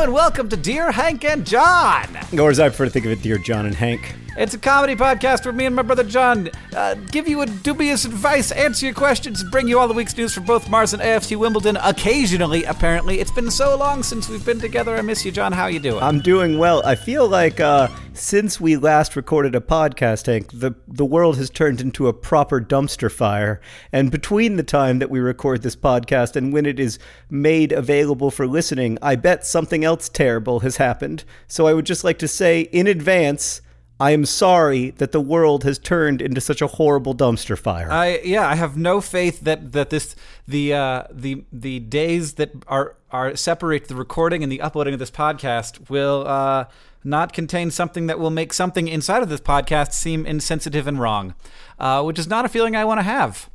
And welcome to Dear Hank and John. Or as I prefer to think of it, Dear John and Hank. It's a comedy podcast where me and my brother John uh, give you a dubious advice, answer your questions, bring you all the week's news from both Mars and AFC Wimbledon. Occasionally, apparently, it's been so long since we've been together. I miss you, John. How you doing? I'm doing well. I feel like uh, since we last recorded a podcast, Hank, the the world has turned into a proper dumpster fire. And between the time that we record this podcast and when it is made available for listening, I bet something else terrible has happened. So I would just like to say in advance. I am sorry that the world has turned into such a horrible dumpster fire. I yeah, I have no faith that that this the uh, the the days that are are separate the recording and the uploading of this podcast will uh, not contain something that will make something inside of this podcast seem insensitive and wrong, uh, which is not a feeling I want to have.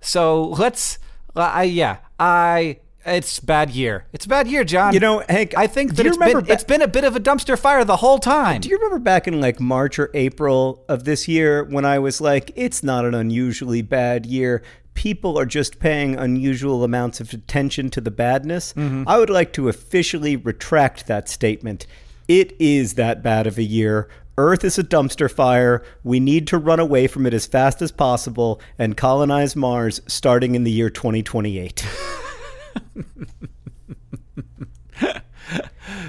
So let's, I yeah, I it's bad year. It's a bad year, John. You know, Hank, I think that it's been, ba- it's been a bit of a dumpster fire the whole time. Do you remember back in like March or April of this year when I was like, it's not an unusually bad year? People are just paying unusual amounts of attention to the badness. Mm-hmm. I would like to officially retract that statement. It is that bad of a year. Earth is a dumpster fire. We need to run away from it as fast as possible and colonize Mars starting in the year 2028.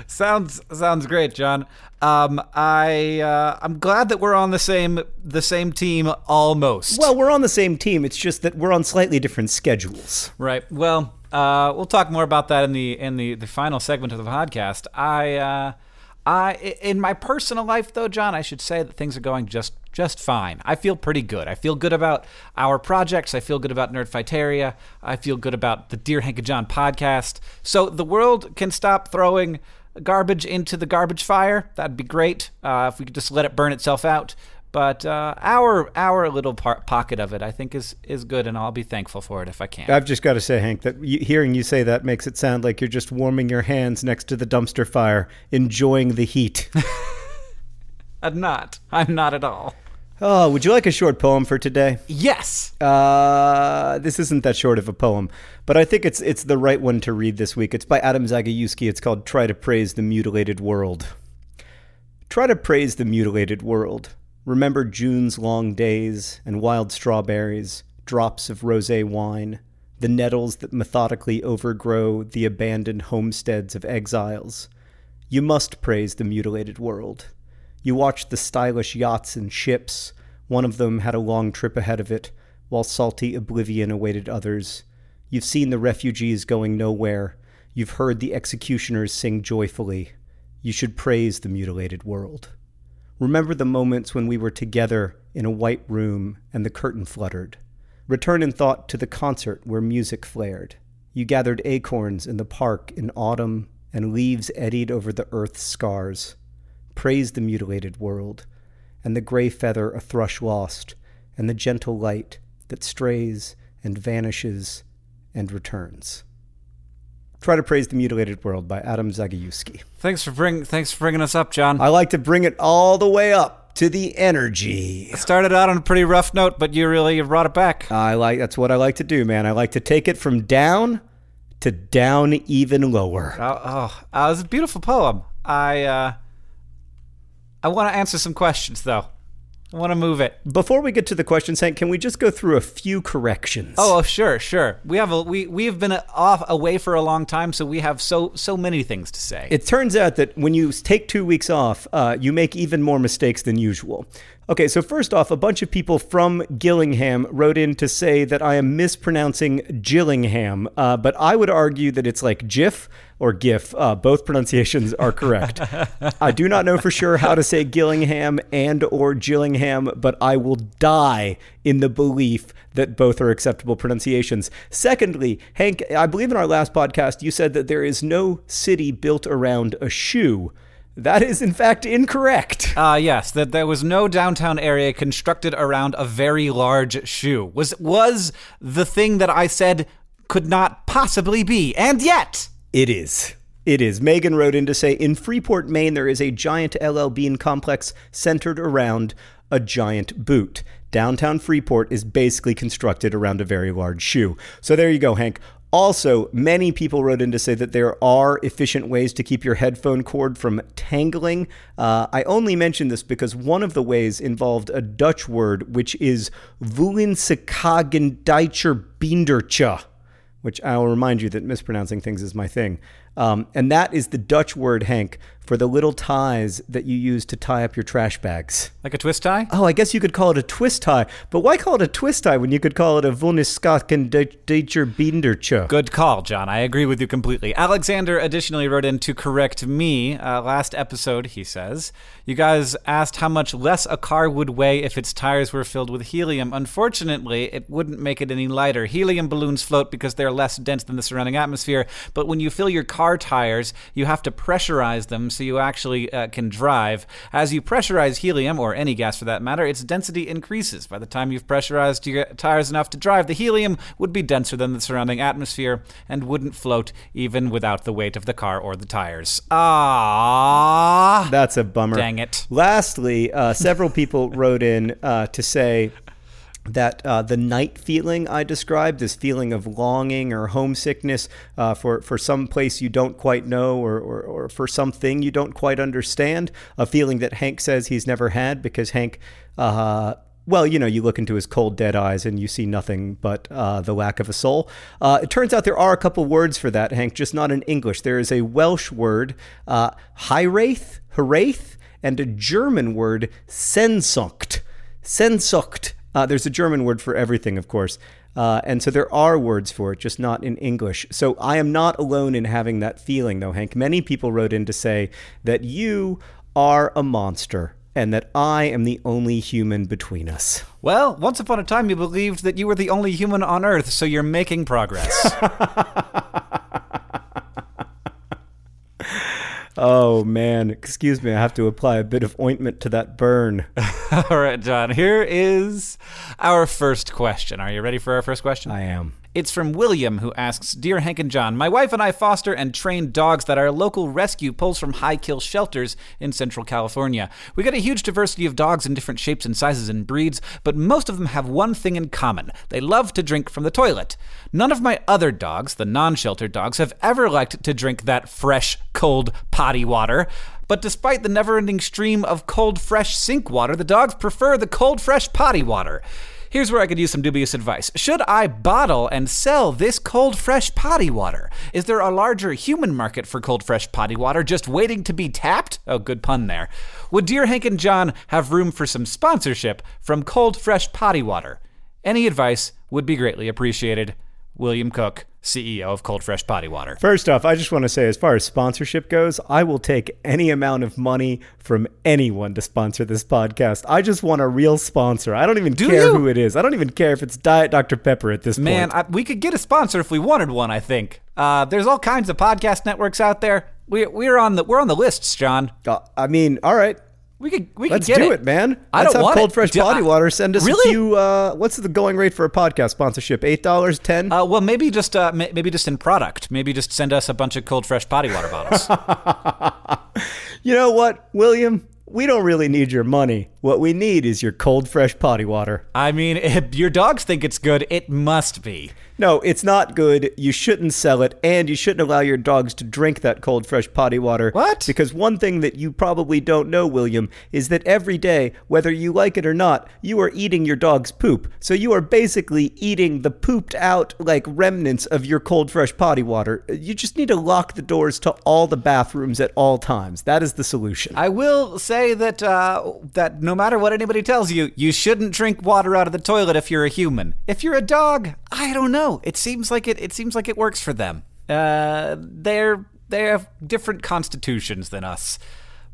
sounds sounds great, John. Um, I uh, I'm glad that we're on the same the same team almost. well, we're on the same team. It's just that we're on slightly different schedules. right. Well, uh, we'll talk more about that in the in the, the final segment of the podcast. I uh, In my personal life though, John, I should say that things are going just just fine. I feel pretty good. I feel good about our projects. I feel good about Nerdfighteria. I feel good about the Dear Hank and John podcast. So the world can stop throwing garbage into the garbage fire. That'd be great uh, if we could just let it burn itself out. But uh, our our little par- pocket of it, I think, is is good, and I'll be thankful for it if I can. I've just got to say, Hank, that y hearing you say that makes it sound like you're just warming your hands next to the dumpster fire, enjoying the heat. I'm not. I'm not at all. oh, would you like a short poem for today? Yes. Uh, this isn't that short of a poem, but I think it's it's the right one to read this week. It's by Adam Zagajewski. It's called "Try to Praise the Mutilated World." Try to praise the mutilated world. Remember June's long days and wild strawberries, drops of rosé wine, the nettles that methodically overgrow the abandoned homesteads of exiles. You must praise the mutilated world. You watched the stylish yachts and ships. One of them had a long trip ahead of it, while salty oblivion awaited others. You've seen the refugees going nowhere. You've heard the executioners sing joyfully. You should praise the mutilated world. Remember the moments when we were together in a white room and the curtain fluttered. Return in thought to the concert where music flared. You gathered acorns in the park in autumn, and leaves eddied over the earth's scars. Praise the mutilated world, and the gray feather a thrush lost, and the gentle light that strays and vanishes and returns. Try to Praise the Mutilated World by Adam Zagajewski. Thanks for bring thanks for bringing us up, John. I like to bring it all the way up to the energy. Started out on a pretty rough note, but you really brought it back. I like that's what I like to do, man. I like to take it from down to down even lower. Oh, oh, uh, it was a beautiful poem. I uh, I want to answer some questions though. I want to move it. Before we get to the questions, Hank, can we just go through a few corrections? Oh, oh, sure, sure. We have a we we have been off away for a long time, so we have so so many things to say. It turns out that when you take two weeks off, uh, you make even more mistakes than usual. Okay, so first off, a bunch of people from Gillingham wrote in to say that I am mispronouncing Gillingham, uh, but I would argue that it's like GIF or GIF. Uh, both pronunciations are correct. I do not know for sure how to say Gillingham and or Gillingham, but I will die in the belief that both are acceptable pronunciations. Secondly, Hank, I believe in our last podcast you said that there is no city built around a shoe. That is, in fact, incorrect. Uh, yes, that there was no downtown area constructed around a very large shoe. Was was the thing that I said could not possibly be, and yet it is. It is. Megan wrote in to say in Freeport, Maine, there is a giant LL Bean complex centered around a giant boot. Downtown Freeport is basically constructed around a very large shoe. So there you go, Hank. Also, many people wrote in to say that there are efficient ways to keep your headphone cord from tangling. Uh, I only mention this because one of the ways involved a Dutch word, which is Voelensekagendijcher Biendertje, which I'll remind you that mispronouncing things is my thing. Um, and that is the Dutch word, Hank, for the little ties that you use to tie up your trash bags. Like a twist tie? Oh, I guess you could call it a twist tie. But why call it a twist tie when you could call it a Biendertje? Good call, John. I agree with you completely. Alexander additionally wrote in to correct me. Uh, last episode, he says, you guys asked how much less a car would weigh if its tires were filled with helium. Unfortunately, it wouldn't make it any lighter. Helium balloons float because they're less dense than the surrounding atmosphere. But when you fill your car tires, you have to pressurize them so you actually uh, can drive. As you pressurize helium, or any gas for that matter, its density increases. By the time you've pressurized your tires enough to drive, the helium would be denser than the surrounding atmosphere and wouldn't float even without the weight of the car or the tires. Ah, That's a bummer. Dang it. Lastly, uh, several people wrote in uh, to say that uh, the night feeling I described, this feeling of longing or homesickness uh, for, for some place you don't quite know or, or, or, for something you don't quite understand, a feeling that Hank says he's never had because Hank, uh, well, you know, you look into his cold, dead eyes and you see nothing but uh, the lack of a soul. Uh, it turns out there are a couple words for that, Hank, just not in English. There is a Welsh word, uh, Hiraeth, and a German word, Sehnsucht. Sehnsucht uh, there's a German word for everything, of course. Uh, and so there are words for it, just not in English. So I am not alone in having that feeling, though, Hank. Many people wrote in to say that you are a monster and that I am the only human between us. Well, once upon a time you believed that you were the only human on Earth, so you're making progress. Oh man, excuse me, I have to apply a bit of ointment to that burn. All right, John, here is our first question. Are you ready for our first question? I am. It's from William, who asks Dear Hank and John, my wife and I foster and train dogs that our local rescue pulls from high kill shelters in Central California. We get a huge diversity of dogs in different shapes and sizes and breeds, but most of them have one thing in common they love to drink from the toilet. None of my other dogs, the non sheltered dogs, have ever liked to drink that fresh, cold potty water. But despite the never ending stream of cold, fresh sink water, the dogs prefer the cold, fresh potty water. Here's where I could use some dubious advice. Should I bottle and sell this cold, fresh potty water? Is there a larger human market for cold, fresh potty water just waiting to be tapped? Oh, good pun there. Would Dear Hank and John have room for some sponsorship from cold, fresh potty water? Any advice would be greatly appreciated. William Cook, CEO of Cold Fresh Potty Water. First off, I just want to say, as far as sponsorship goes, I will take any amount of money from anyone to sponsor this podcast. I just want a real sponsor. I don't even Do care you? who it is. I don't even care if it's Diet Dr. Pepper at this Man, point. I, we could get a sponsor if we wanted one. I think uh, there's all kinds of podcast networks out there. We, we're on the we're on the lists, John. Uh, I mean, all right. We could we Let's could get do it. it, man. I Let's don't have want cold it. fresh Do body I- water. Send us Really? a few. Uh, what's the going rate for a podcast sponsorship? Eight dollars, ten. Uh, well, maybe just uh, ma- maybe just in product. Maybe just send us a bunch of cold fresh potty water bottles. you know what, William? We don't really need your money. What we need is your cold fresh potty water. I mean, if your dogs think it's good, it must be. No, it's not good. You shouldn't sell it, and you shouldn't allow your dogs to drink that cold, fresh potty water. What? Because one thing that you probably don't know, William, is that every day, whether you like it or not, you are eating your dog's poop. So you are basically eating the pooped out, like, remnants of your cold, fresh potty water. You just need to lock the doors to all the bathrooms at all times. That is the solution. I will say that uh, that no matter what anybody tells you, you shouldn't drink water out of the toilet if you're a human. If you're a dog, I don't know. It seems like it. It seems like it works for them. Uh, they're they have different constitutions than us,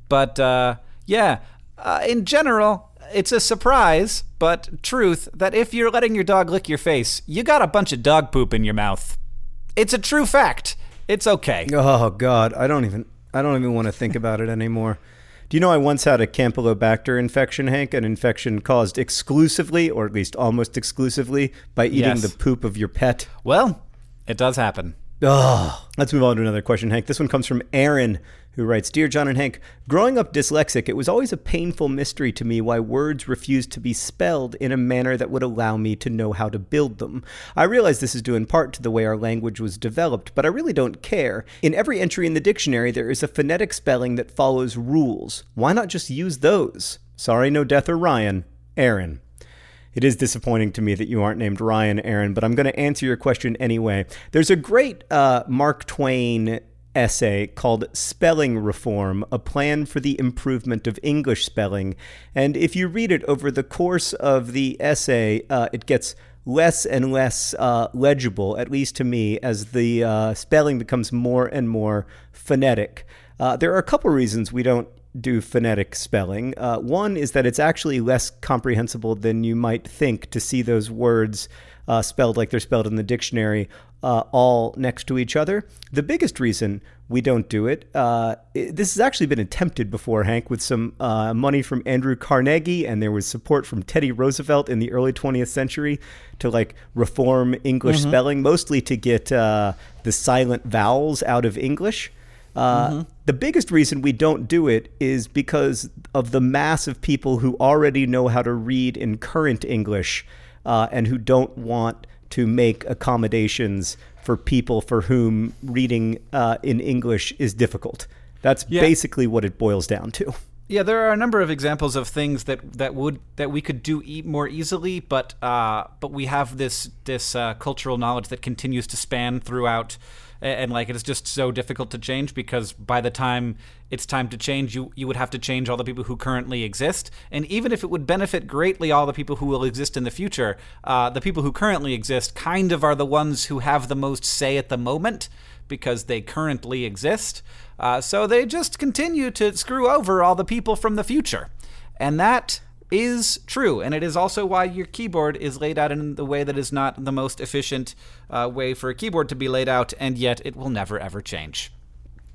but uh, yeah, uh, in general. It's a surprise, but truth that if you're letting your dog lick your face, you got a bunch of dog poop in your mouth. It's a true fact. It's okay. Oh God, I don't even I don't even want to think about it anymore. Do you know I once had a Campylobacter infection, Hank? An infection caused exclusively, or at least almost exclusively, by eating Yes. the poop of your pet. Well, it does happen. Let's move on to another question, Hank. This one comes from Aaron, who writes Dear John and Hank, growing up dyslexic, it was always a painful mystery to me why words refused to be spelled in a manner that would allow me to know how to build them. I realize this is due in part to the way our language was developed, but I really don't care. In every entry in the dictionary, there is a phonetic spelling that follows rules. Why not just use those? Sorry, no death or Ryan. Aaron. It is disappointing to me that you aren't named Ryan, Aaron, but I'm going to answer your question anyway. There's a great uh, Mark Twain essay called Spelling Reform A Plan for the Improvement of English Spelling. And if you read it over the course of the essay, uh, it gets less and less uh, legible, at least to me, as the uh, spelling becomes more and more phonetic. Uh, there are a couple reasons we don't do phonetic spelling. Uh, one is that it's actually less comprehensible than you might think to see those words uh, spelled like they're spelled in the dictionary uh, all next to each other. The biggest reason we don't do it, uh, it- this has actually been attempted before, Hank, with some uh, money from Andrew Carnegie, and there was support from Teddy Roosevelt in the early 20th century to like reform English spelling, mostly to get uh, the silent vowels out of English. Uh, The biggest reason we don't do it is because of the mass of people who already know how to read in current English uh, and who don't want to make accommodations for people for whom reading uh, in English is difficult. That's Yeah. basically what it boils down to. Yeah, there are a number of examples of things that that would that we could do e- more easily, but uh, but we have this this uh, cultural knowledge that continues to span throughout, a- and like it is just so difficult to change because by the time it's time to change, you you would have to change all the people who currently exist, and even if it would benefit greatly all the people who will exist in the future, uh, the people who currently exist kind of are the ones who have the most say at the moment because they currently exist. Uh, so they just continue to screw over all the people from the future. And that is true. And it is also why your keyboard is laid out in the way that is not the most efficient uh, way for a keyboard to be laid out, and yet it will never ever change.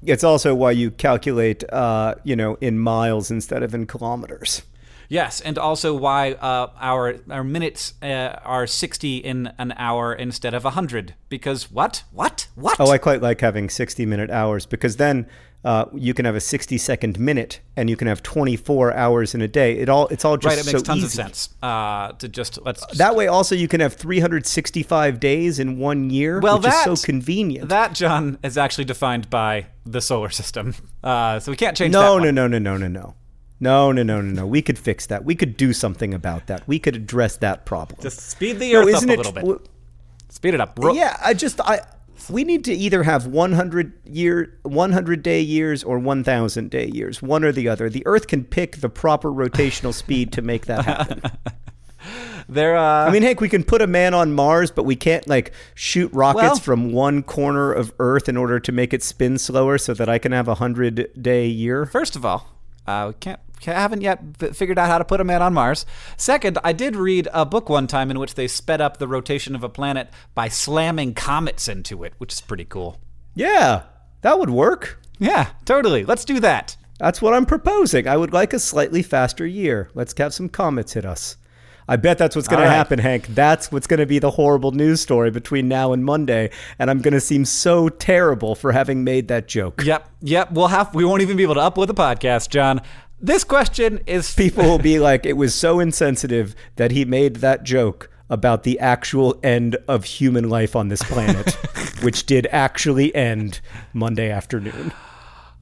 It's also why you calculate, uh, you know, in miles instead of in kilometers. Yes, and also why uh, our our minutes uh, are sixty in an hour instead of hundred. Because what? What? What? Oh, I quite like having 60 minute hours because then uh, you can have a 60 second minute and you can have 24 hours in a day. It all it's all just right. It makes so tons easy. of sense uh, to just let's just... that way. Also, you can have 365 days in one year. Well, which that, is so convenient. That John is actually defined by the solar system, uh, so we can't change. No, no, no, no, no, no, no. No, no, no, no, no. We could fix that. We could do something about that. We could address that problem. Just speed the earth no, up a little bit. W- speed it up. Ro- yeah, I just I we need to either have 100 year 100 day years or 1000 day years, one or the other. The earth can pick the proper rotational speed to make that happen. There. Uh, I mean, Hank, we can put a man on Mars, but we can't like shoot rockets Well- from one corner of Earth in order to make it spin slower so that I can have a 100 day year. first of all, uh, we can't. Haven't yet figured out how to put a man on Mars. Second, I did read a book one time in which they sped up the rotation of a planet by slamming comets into it, which is pretty cool. Yeah, that would work. Yeah, totally. Let's do that. That's what I'm proposing. I would like a slightly faster year. Let's have some comets hit us. I bet that's what's going to happen, Hank. That's what's going to be the horrible news story between now and Monday, and I'm going to seem so terrible for having made that joke. Yep, yep. We'll have. We won't even be able to upload the podcast, John. This question is People will be like, it was so insensitive that he made that joke about the actual end of human life on this planet, which did actually end Monday afternoon.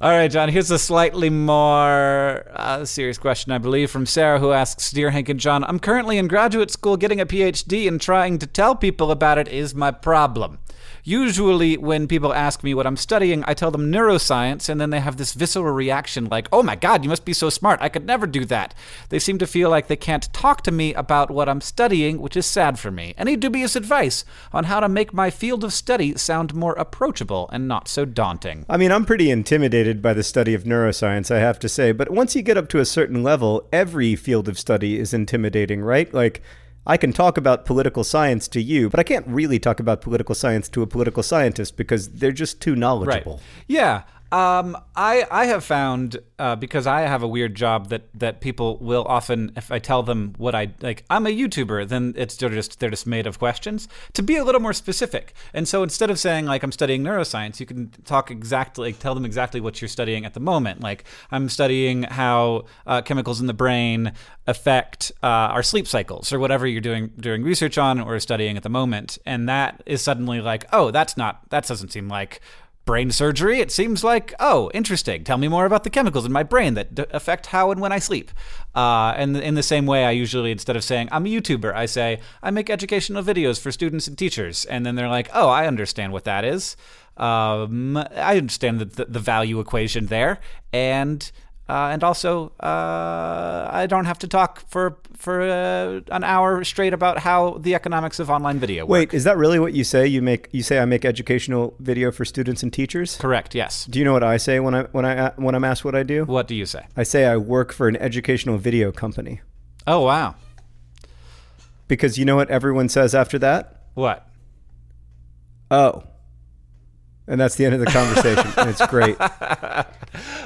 All right, John. Here's a slightly more uh, serious question, I believe, from Sarah, who asks Dear Hank and John, I'm currently in graduate school getting a PhD, and trying to tell people about it is my problem. Usually, when people ask me what I'm studying, I tell them neuroscience, and then they have this visceral reaction like, oh my God, you must be so smart. I could never do that. They seem to feel like they can't talk to me about what I'm studying, which is sad for me. Any dubious advice on how to make my field of study sound more approachable and not so daunting? I mean, I'm pretty intimidated by the study of neuroscience, I have to say, but once you get up to a certain level, every field of study is intimidating, right? Like, I can talk about political science to you, but I can't really talk about political science to a political scientist because they're just too knowledgeable. Right. Yeah. Um, I I have found uh, because I have a weird job that that people will often if I tell them what I like I'm a YouTuber then it's they're just they're just made of questions. To be a little more specific and so instead of saying like I'm studying neuroscience you can talk exactly tell them exactly what you're studying at the moment. Like I'm studying how uh, chemicals in the brain affect uh, our sleep cycles or whatever you're doing doing research on or studying at the moment. And that is suddenly like oh that's not that doesn't seem like brain surgery, it seems like, oh, interesting. Tell me more about the chemicals in my brain that d- affect how and when I sleep. Uh, and in the same way, I usually, instead of saying, I'm a YouTuber, I say, I make educational videos for students and teachers. And then they're like, oh, I understand what that is. Um, I understand the, the, the value equation there. And uh, and also, uh, I don't have to talk for for uh, an hour straight about how the economics of online video work. Wait, is that really what you say? You make you say I make educational video for students and teachers? Correct. Yes. Do you know what I say when I when I when I'm asked what I do? What do you say? I say I work for an educational video company. Oh wow. Because you know what everyone says after that? What? Oh. And that's the end of the conversation. it's great.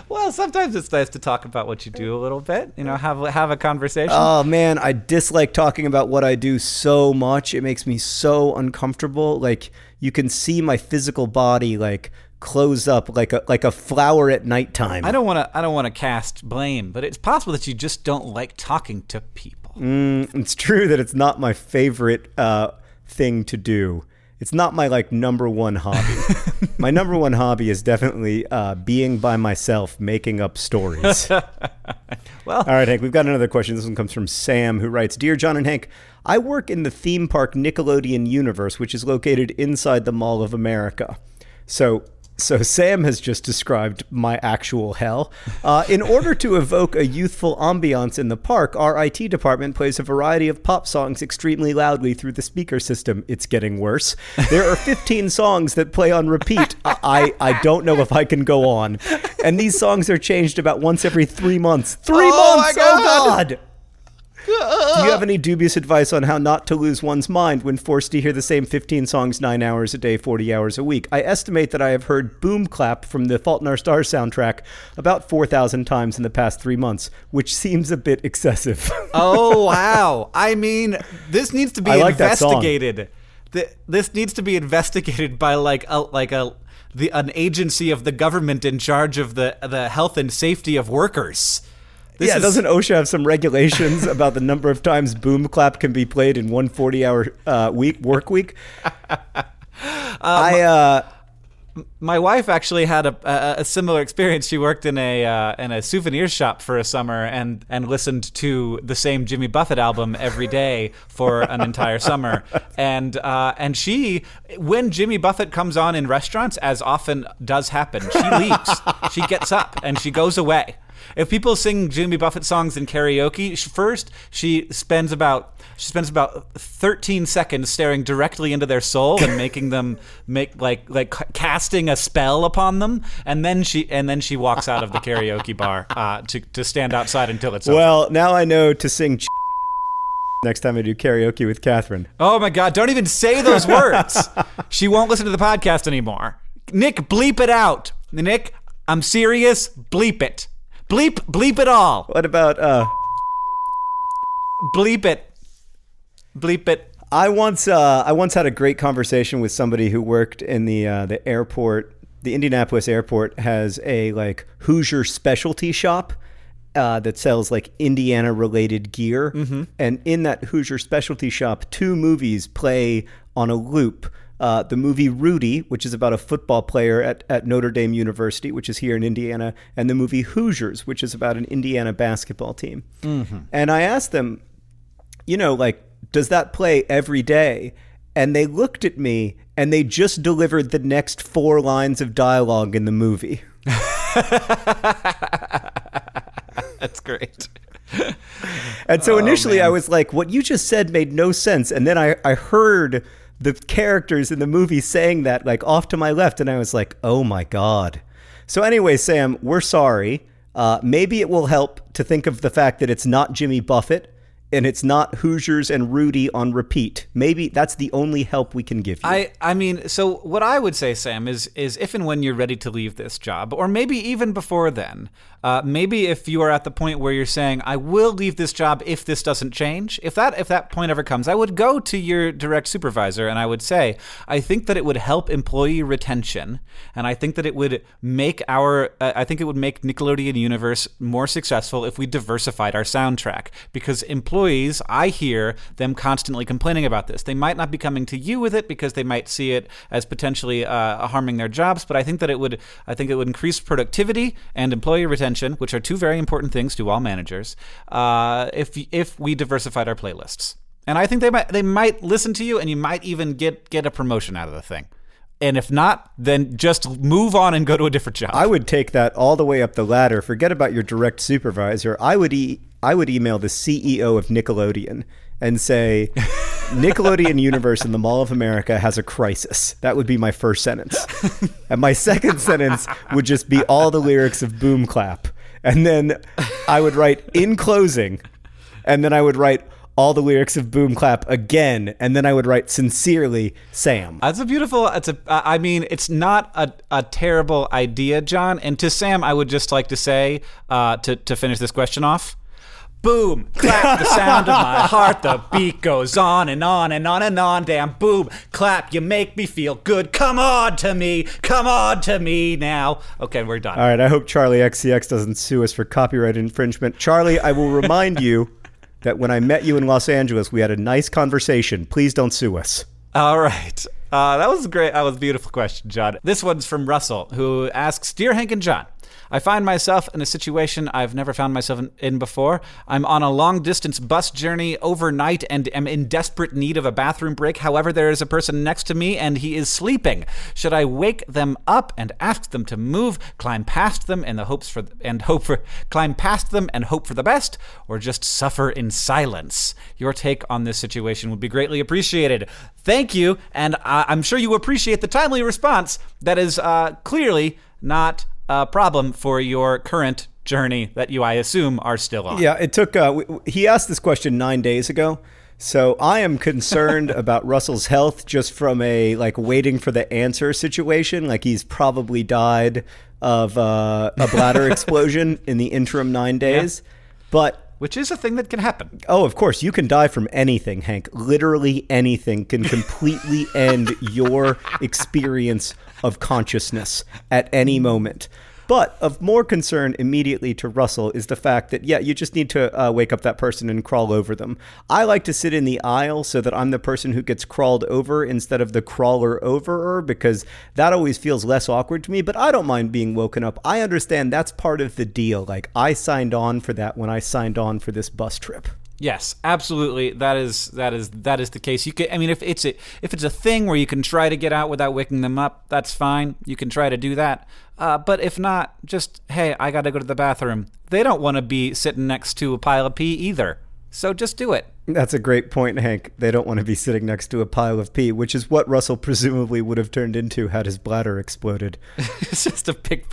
Well, sometimes it's nice to talk about what you do a little bit. You know, have have a conversation. Oh man, I dislike talking about what I do so much. It makes me so uncomfortable. Like you can see my physical body like close up like a like a flower at nighttime. I don't want to. I don't want to cast blame, but it's possible that you just don't like talking to people. Mm, it's true that it's not my favorite uh, thing to do. It's not my like number one hobby. my number one hobby is definitely uh, being by myself, making up stories. Well, All right, Hank, we've got another question. This one comes from Sam, who writes Dear John and Hank, I work in the theme park Nickelodeon universe, which is located inside the Mall of America. So. So Sam has just described my actual hell. Uh, in order to evoke a youthful ambiance in the park, our IT department plays a variety of pop songs extremely loudly through the speaker system. It's getting worse. There are 15 songs that play on repeat. I, I I don't know if I can go on. And these songs are changed about once every three months. Three Oh, months! my Oh God. Do you have any dubious advice on how not to lose one's mind when forced to hear the same 15 songs nine hours a day, 40 hours a week? I estimate that I have heard Boom Clap from the Fault in Our Stars soundtrack about 4,000 times in the past three months, which seems a bit excessive. oh wow! I mean, this needs to be I like that song. investigated. This needs to be investigated by like a like a the an agency of the government in charge of the the health and safety of workers. This yeah, is- doesn't OSHA have some regulations about the number of times Boom Clap can be played in one 40 hour uh, week work week? I, uh, my wife actually had a, a, a similar experience. She worked in a uh, in a souvenir shop for a summer and and listened to the same Jimmy Buffett album every day for an entire summer. And uh, and she, when Jimmy Buffett comes on in restaurants, as often does happen, she leaves. she gets up and she goes away. If people sing Jimmy Buffett songs in karaoke, first she spends about she spends about 13 seconds staring directly into their soul and making them make like like casting a spell upon them, and then she and then she walks out of the karaoke bar uh, to to stand outside until it's over. well, now I know to sing next time I do karaoke with Katherine. Oh my God! Don't even say those words. she won't listen to the podcast anymore. Nick, bleep it out. Nick, I'm serious. Bleep it. Bleep, bleep it all. What about uh? Bleep it. Bleep it. I once uh, I once had a great conversation with somebody who worked in the uh, the airport. The Indianapolis airport has a like Hoosier specialty shop uh, that sells like Indiana related gear, and in that Hoosier specialty shop, two movies play on a loop. Uh, the movie Rudy, which is about a football player at, at Notre Dame University, which is here in Indiana, and the movie Hoosiers, which is about an Indiana basketball team. And I asked them, you know, like, does that play every day? And they looked at me and they just delivered the next four lines of dialogue in the movie. That's great. And so initially I was like, what you just said made no sense. And then I, I heard the characters in the movie saying that like off to my left. And I was like, oh my God. So anyway, Sam, we're sorry. Uh, maybe it will help to think of the fact that it's not Jimmy Buffett and it's not Hoosiers and Rudy on repeat. Maybe that's the only help we can give you. I, I mean, so what I would say, Sam, is is if and when you're ready to leave this job, or maybe even before then, uh, maybe if you are at the point where you're saying, "I will leave this job if this doesn't change," if that if that point ever comes, I would go to your direct supervisor and I would say, "I think that it would help employee retention, and I think that it would make our, uh, I think it would make Nickelodeon Universe more successful if we diversified our soundtrack because employees." I hear them constantly complaining about this. They might not be coming to you with it because they might see it as potentially uh, harming their jobs, but I think that it would. I think it would increase productivity and employee retention, which are two very important things to all managers. Uh, if if we diversified our playlists, and I think they might they might listen to you, and you might even get get a promotion out of the thing. And if not, then just move on and go to a different job. I would take that all the way up the ladder. Forget about your direct supervisor. I would e- I would email the CEO of Nickelodeon and say, Nickelodeon Universe in the Mall of America has a crisis. That would be my first sentence. and my second sentence would just be all the lyrics of Boom Clap. And then I would write in closing, and then I would write all the lyrics of Boom Clap again, and then I would write sincerely Sam. That's a beautiful. It's a. I mean, it's not a, a terrible idea, John. And to Sam, I would just like to say, uh, to to finish this question off. Boom, clap the sound of my heart. The beat goes on and on and on and on. Damn, boom, clap. You make me feel good. Come on to me. Come on to me now. Okay, we're done. All right, I hope Charli XCX doesn't sue us for copyright infringement. Charli, I will remind you that when I met you in Los Angeles, we had a nice conversation. Please don't sue us. All right. Uh, that was great. That was a beautiful question, John. This one's from Russell, who asks Dear Hank and John, I find myself in a situation I've never found myself in, before. I'm on a long distance bus journey overnight and am in desperate need of a bathroom break. However, there is a person next to me and he is sleeping. Should I wake them up and ask them to move, climb past them in the hopes for and hope for climb past them and hope for the best, or just suffer in silence? Your take on this situation would be greatly appreciated. Thank you, and I- I'm sure you appreciate the timely response. That is uh, clearly not a problem for your current journey that you, I assume, are still on. Yeah, it took. Uh, w- w- he asked this question nine days ago, so I am concerned about Russell's health just from a like waiting for the answer situation. Like he's probably died of uh, a bladder explosion in the interim nine days, but. Which is a thing that can happen. Oh, of course, you can die from anything, Hank. Literally anything can completely end your experience of consciousness at any moment. But of more concern immediately to Russell is the fact that, yeah, you just need to uh, wake up that person and crawl over them. I like to sit in the aisle so that I'm the person who gets crawled over instead of the crawler overer because that always feels less awkward to me. But I don't mind being woken up. I understand that's part of the deal. Like, I signed on for that when I signed on for this bus trip. Yes, absolutely. That is that is that is the case. You can, I mean, if it's a if it's a thing where you can try to get out without waking them up, that's fine. You can try to do that. Uh, but if not, just hey, I got to go to the bathroom. They don't want to be sitting next to a pile of pee either. So just do it. That's a great point, Hank. They don't want to be sitting next to a pile of pee, which is what Russell presumably would have turned into had his bladder exploded. it's just a big.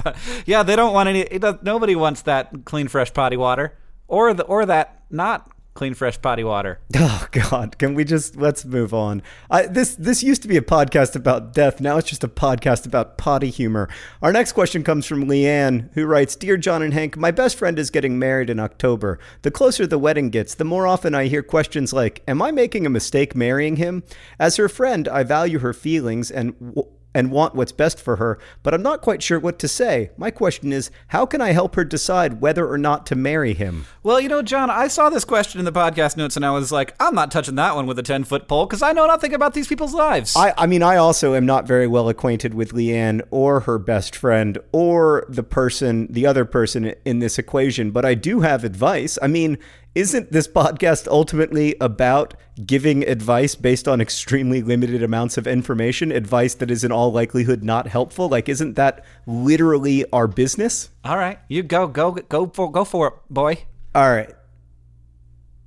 Yeah, they don't want any. Nobody wants that clean, fresh potty water, or the or that not clean, fresh potty water. Oh God! Can we just let's move on? I, this this used to be a podcast about death. Now it's just a podcast about potty humor. Our next question comes from Leanne, who writes, "Dear John and Hank, my best friend is getting married in October. The closer the wedding gets, the more often I hear questions like, "Am I making a mistake marrying him?" As her friend, I value her feelings and." W- and want what's best for her, but I'm not quite sure what to say. My question is, how can I help her decide whether or not to marry him? Well, you know, John, I saw this question in the podcast notes and I was like, I'm not touching that one with a 10 foot pole because I know nothing about these people's lives. I, I mean, I also am not very well acquainted with Leanne or her best friend or the person, the other person in this equation, but I do have advice. I mean, isn't this podcast ultimately about giving advice based on extremely limited amounts of information, advice that is in all likelihood not helpful? Like, isn't that literally our business? All right, you go, go, go for, go for it, boy. All right.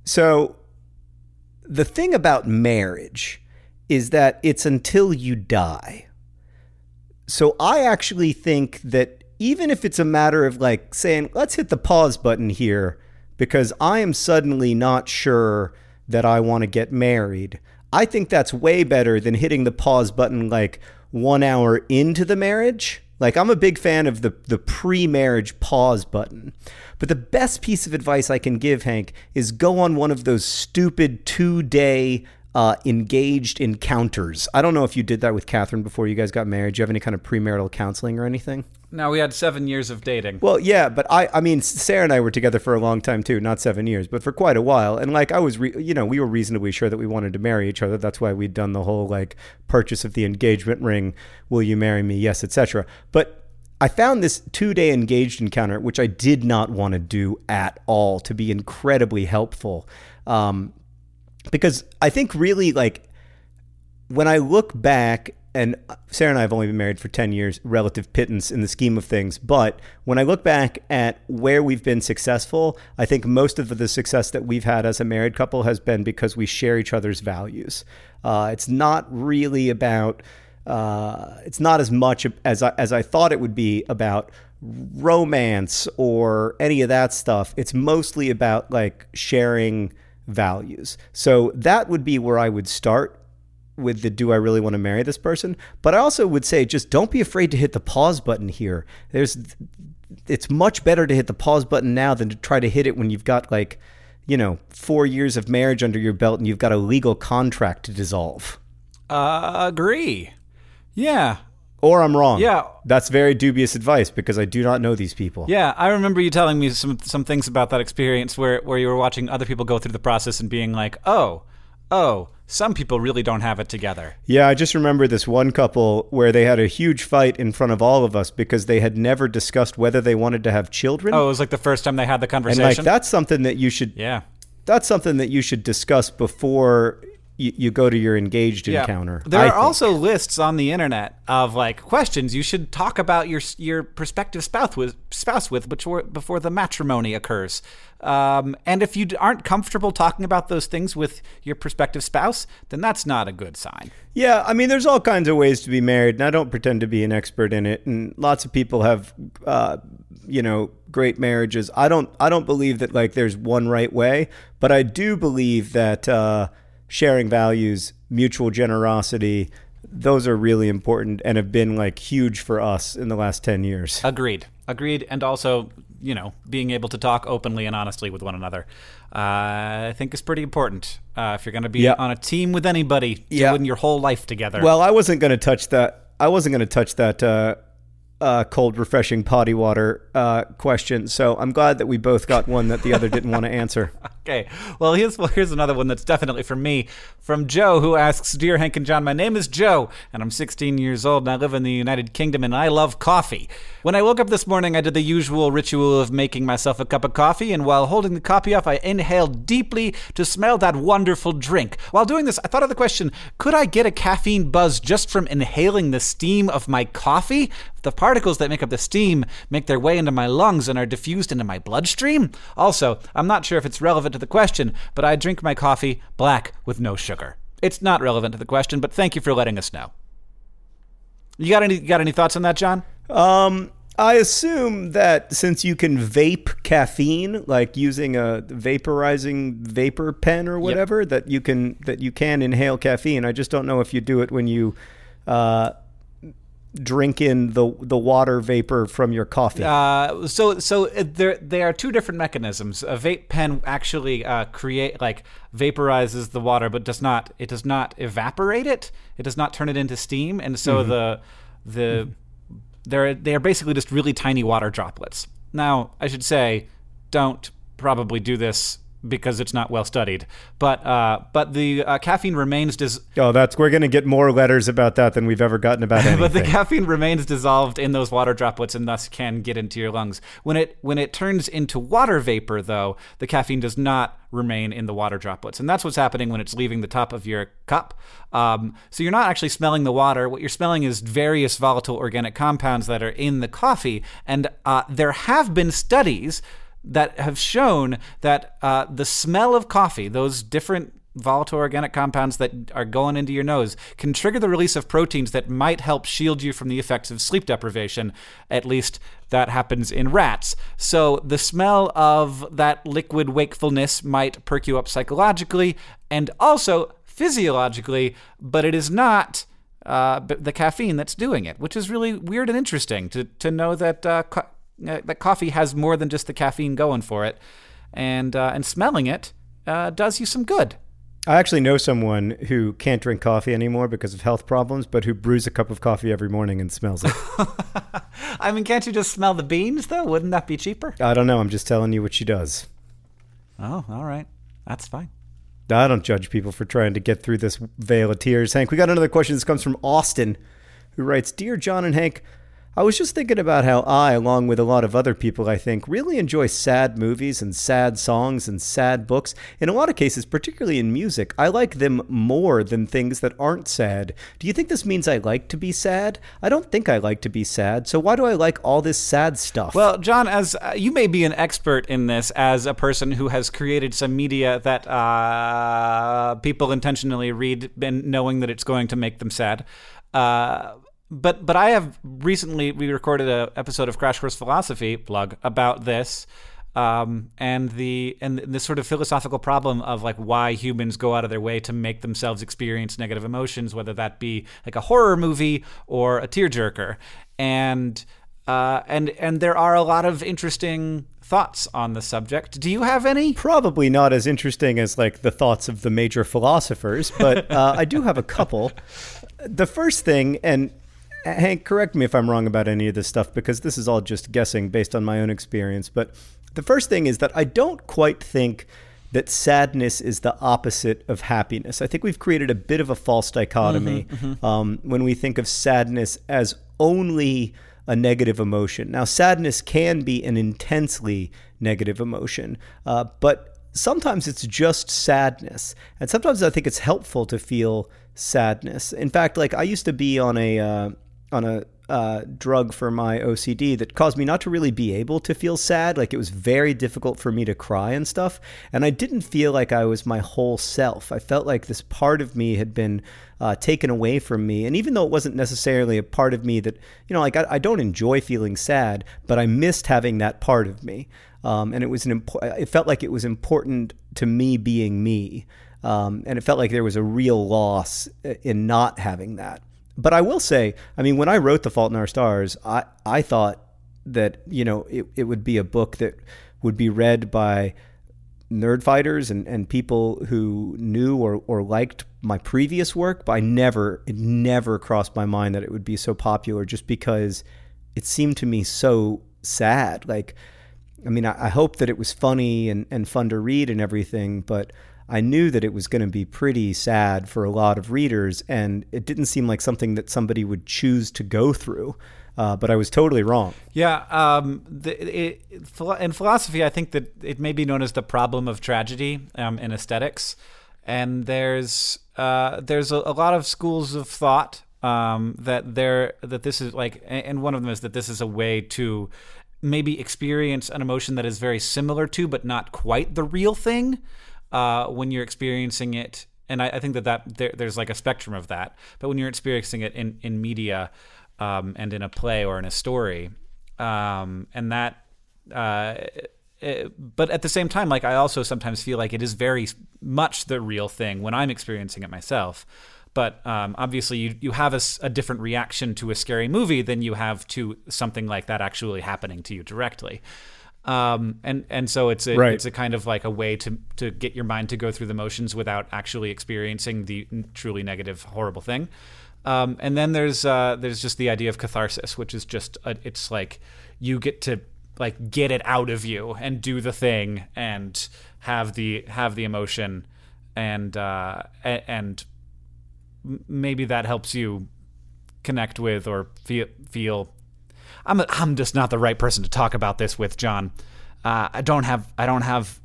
So, the thing about marriage is that it's until you die. So, I actually think that even if it's a matter of like saying, let's hit the pause button here because I am suddenly not sure that I want to get married, I think that's way better than hitting the pause button like one hour into the marriage. Like, I'm a big fan of the, the pre marriage pause button. But the best piece of advice I can give, Hank, is go on one of those stupid two day uh, engaged encounters. I don't know if you did that with Katherine before you guys got married. Do you have any kind of premarital counseling or anything? Now we had seven years of dating. Well, yeah, but I, I mean, Sarah and I were together for a long time too, not seven years, but for quite a while. And like, I was, re- you know, we were reasonably sure that we wanted to marry each other. That's why we'd done the whole like purchase of the engagement ring. Will you marry me? Yes, etc. But I found this two day engaged encounter, which I did not want to do at all, to be incredibly helpful. Um, because I think really like when I look back, and Sarah and I have only been married for 10 years, relative pittance in the scheme of things. But when I look back at where we've been successful, I think most of the success that we've had as a married couple has been because we share each other's values. Uh, it's not really about, uh, it's not as much as I, as I thought it would be about romance or any of that stuff. It's mostly about like sharing values. So that would be where I would start with the do I really want to marry this person? But I also would say just don't be afraid to hit the pause button here. There's it's much better to hit the pause button now than to try to hit it when you've got like, you know, 4 years of marriage under your belt and you've got a legal contract to dissolve. Uh, agree. Yeah. Or I'm wrong. Yeah. That's very dubious advice because I do not know these people. Yeah, I remember you telling me some some things about that experience where where you were watching other people go through the process and being like, "Oh, oh, some people really don't have it together." Yeah, I just remember this one couple where they had a huge fight in front of all of us because they had never discussed whether they wanted to have children. Oh, it was like the first time they had the conversation. and like that's something that you should yeah. that's something that you should discuss before you, you go to your engaged Yeah. encounter. There I are think. also lists on the internet of like questions you should talk about your your prospective spouse with spouse with before before the matrimony occurs. Um, and if you aren't comfortable talking about those things with your prospective spouse, then that's not a good sign. Yeah, I mean, there's all kinds of ways to be married, and I don't pretend to be an expert in it. And lots of people have, uh, you know, great marriages. I don't, I don't believe that like there's one right way, but I do believe that uh, sharing values, mutual generosity, those are really important and have been like huge for us in the last ten years. Agreed. Agreed. And also, you know, being able to talk openly and honestly with one another, uh, I think is pretty important. Uh, if you're going to be Yeah. on a team with anybody, Yeah. doing your whole life together. Well, I wasn't going to touch that. I wasn't going to touch that uh, uh, cold, refreshing potty water uh, question. So I'm glad that we both got one that the other didn't want to answer. Okay. Well, here's well, here's another one that's definitely for me, from Joe, who asks, "Dear Hank and John, my name is Joe, and I'm 16 years old, and I live in the United Kingdom, and I love coffee. When I woke up this morning, I did the usual ritual of making myself a cup of coffee, and while holding the coffee off, I inhaled deeply to smell that wonderful drink. While doing this, I thought of the question: Could I get a caffeine buzz just from inhaling the steam of my coffee? The particles that make up the steam make their way into my lungs and are diffused into my bloodstream. Also, I'm not sure if it's relevant to the question, but I drink my coffee black with no sugar. It's not relevant to the question, but thank you for letting us know. You got any you got any thoughts on that, John? Um, I assume that since you can vape caffeine, like using a vaporizing vapor pen or whatever, yep. that you can that you can inhale caffeine. I just don't know if you do it when you uh, drink in the the water vapor from your coffee. Uh, so so uh, there there are two different mechanisms. A vape pen actually uh, create like vaporizes the water, but does not it does not evaporate it. It does not turn it into steam, and so mm-hmm. the the mm-hmm they're they are basically just really tiny water droplets. Now, I should say, don't probably do this because it's not well studied. But uh, but the uh, caffeine remains dis- Oh, that's we're going to get more letters about that than we've ever gotten about anything. but the caffeine remains dissolved in those water droplets and thus can get into your lungs. When it when it turns into water vapor though, the caffeine does not remain in the water droplets. And that's what's happening when it's leaving the top of your cup. Um, so you're not actually smelling the water. What you're smelling is various volatile organic compounds that are in the coffee. And uh, there have been studies that have shown that uh, the smell of coffee, those different volatile organic compounds that are going into your nose, can trigger the release of proteins that might help shield you from the effects of sleep deprivation. At least that happens in rats. So the smell of that liquid wakefulness might perk you up psychologically and also physiologically, but it is not. Uh, the caffeine that's doing it, which is really weird and interesting to, to know that uh, uh, that coffee has more than just the caffeine going for it, and uh, and smelling it uh, does you some good. I actually know someone who can't drink coffee anymore because of health problems, but who brews a cup of coffee every morning and smells it. I mean, can't you just smell the beans though? Wouldn't that be cheaper? I don't know. I'm just telling you what she does. Oh, all right. That's fine. I don't judge people for trying to get through this vale of tears. Hank, we got another question. This comes from Austin, who writes Dear John and Hank, I was just thinking about how I, along with a lot of other people, I think, really enjoy sad movies and sad songs and sad books. In a lot of cases, particularly in music, I like them more than things that aren't sad. Do you think this means I like to be sad? I don't think I like to be sad, so why do I like all this sad stuff? Well, John, as uh, you may be an expert in this as a person who has created some media that uh, people intentionally read and knowing that it's going to make them sad. Uh, but but I have recently we recorded an episode of Crash Course Philosophy plug about this. Um, and the and this sort of philosophical problem of like why humans go out of their way to make themselves experience negative emotions, whether that be like a horror movie or a tearjerker, and uh, and and there are a lot of interesting thoughts on the subject. Do you have any? Probably not as interesting as like the thoughts of the major philosophers, but uh, I do have a couple. The first thing, and Hank, correct me if I'm wrong about any of this stuff because this is all just guessing based on my own experience. But the first thing is that I don't quite think that sadness is the opposite of happiness. I think we've created a bit of a false dichotomy mm-hmm, mm-hmm. Um, when we think of sadness as only a negative emotion. Now, sadness can be an intensely negative emotion, uh, but sometimes it's just sadness. And sometimes I think it's helpful to feel sadness. In fact, like I used to be on a. Uh, on a uh, drug for my OCD that caused me not to really be able to feel sad. Like it was very difficult for me to cry and stuff. And I didn't feel like I was my whole self. I felt like this part of me had been uh, taken away from me. And even though it wasn't necessarily a part of me that, you know, like I, I don't enjoy feeling sad, but I missed having that part of me. Um, and it was an it felt like it was important to me being me. Um, and it felt like there was a real loss uh, in not having that. But I will say, I mean, when I wrote The Fault in Our Stars, I, I thought that, you know, it, it would be a book that would be read by nerd fighters and, and people who knew or, or liked my previous work, but I never, it never crossed my mind that it would be so popular just because it seemed to me so sad. Like, I mean, I, I hope that it was funny and, and fun to read and everything, but I knew that it was going to be pretty sad for a lot of readers, and it didn't seem like something that somebody would choose to go through. Uh, but I was totally wrong. Yeah, um, the, it, in philosophy, I think that it may be known as the problem of tragedy um, in aesthetics, and there's uh, there's a, a, lot of schools of thought um, that there that this is like, and one of them is that this is a way to maybe experience an emotion that is very similar to, but not quite the real thing uh, when you're experiencing it. And I, I think that, that there, there's like a spectrum of that. But when you're experiencing it in, in media um, and in a play or in a story, um, and that. Uh, it, but at the same time, like I also sometimes feel like it is very much the real thing when I'm experiencing it myself. But um, obviously, you you have a, a, different reaction to a scary movie than you have to something like that actually happening to you directly. Um, and and so it's a, right. it's a kind of like a way to to get your mind to go through the motions without actually experiencing the truly negative, horrible thing. Um, and then there's uh, there's just the idea of catharsis, which is just a, it's like you get to like get it out of you and do the thing and have the have the emotion and uh, and maybe that helps you connect with or feel feel I'm I'm just not the right person to talk about this with John. Uh, I don't have I don't have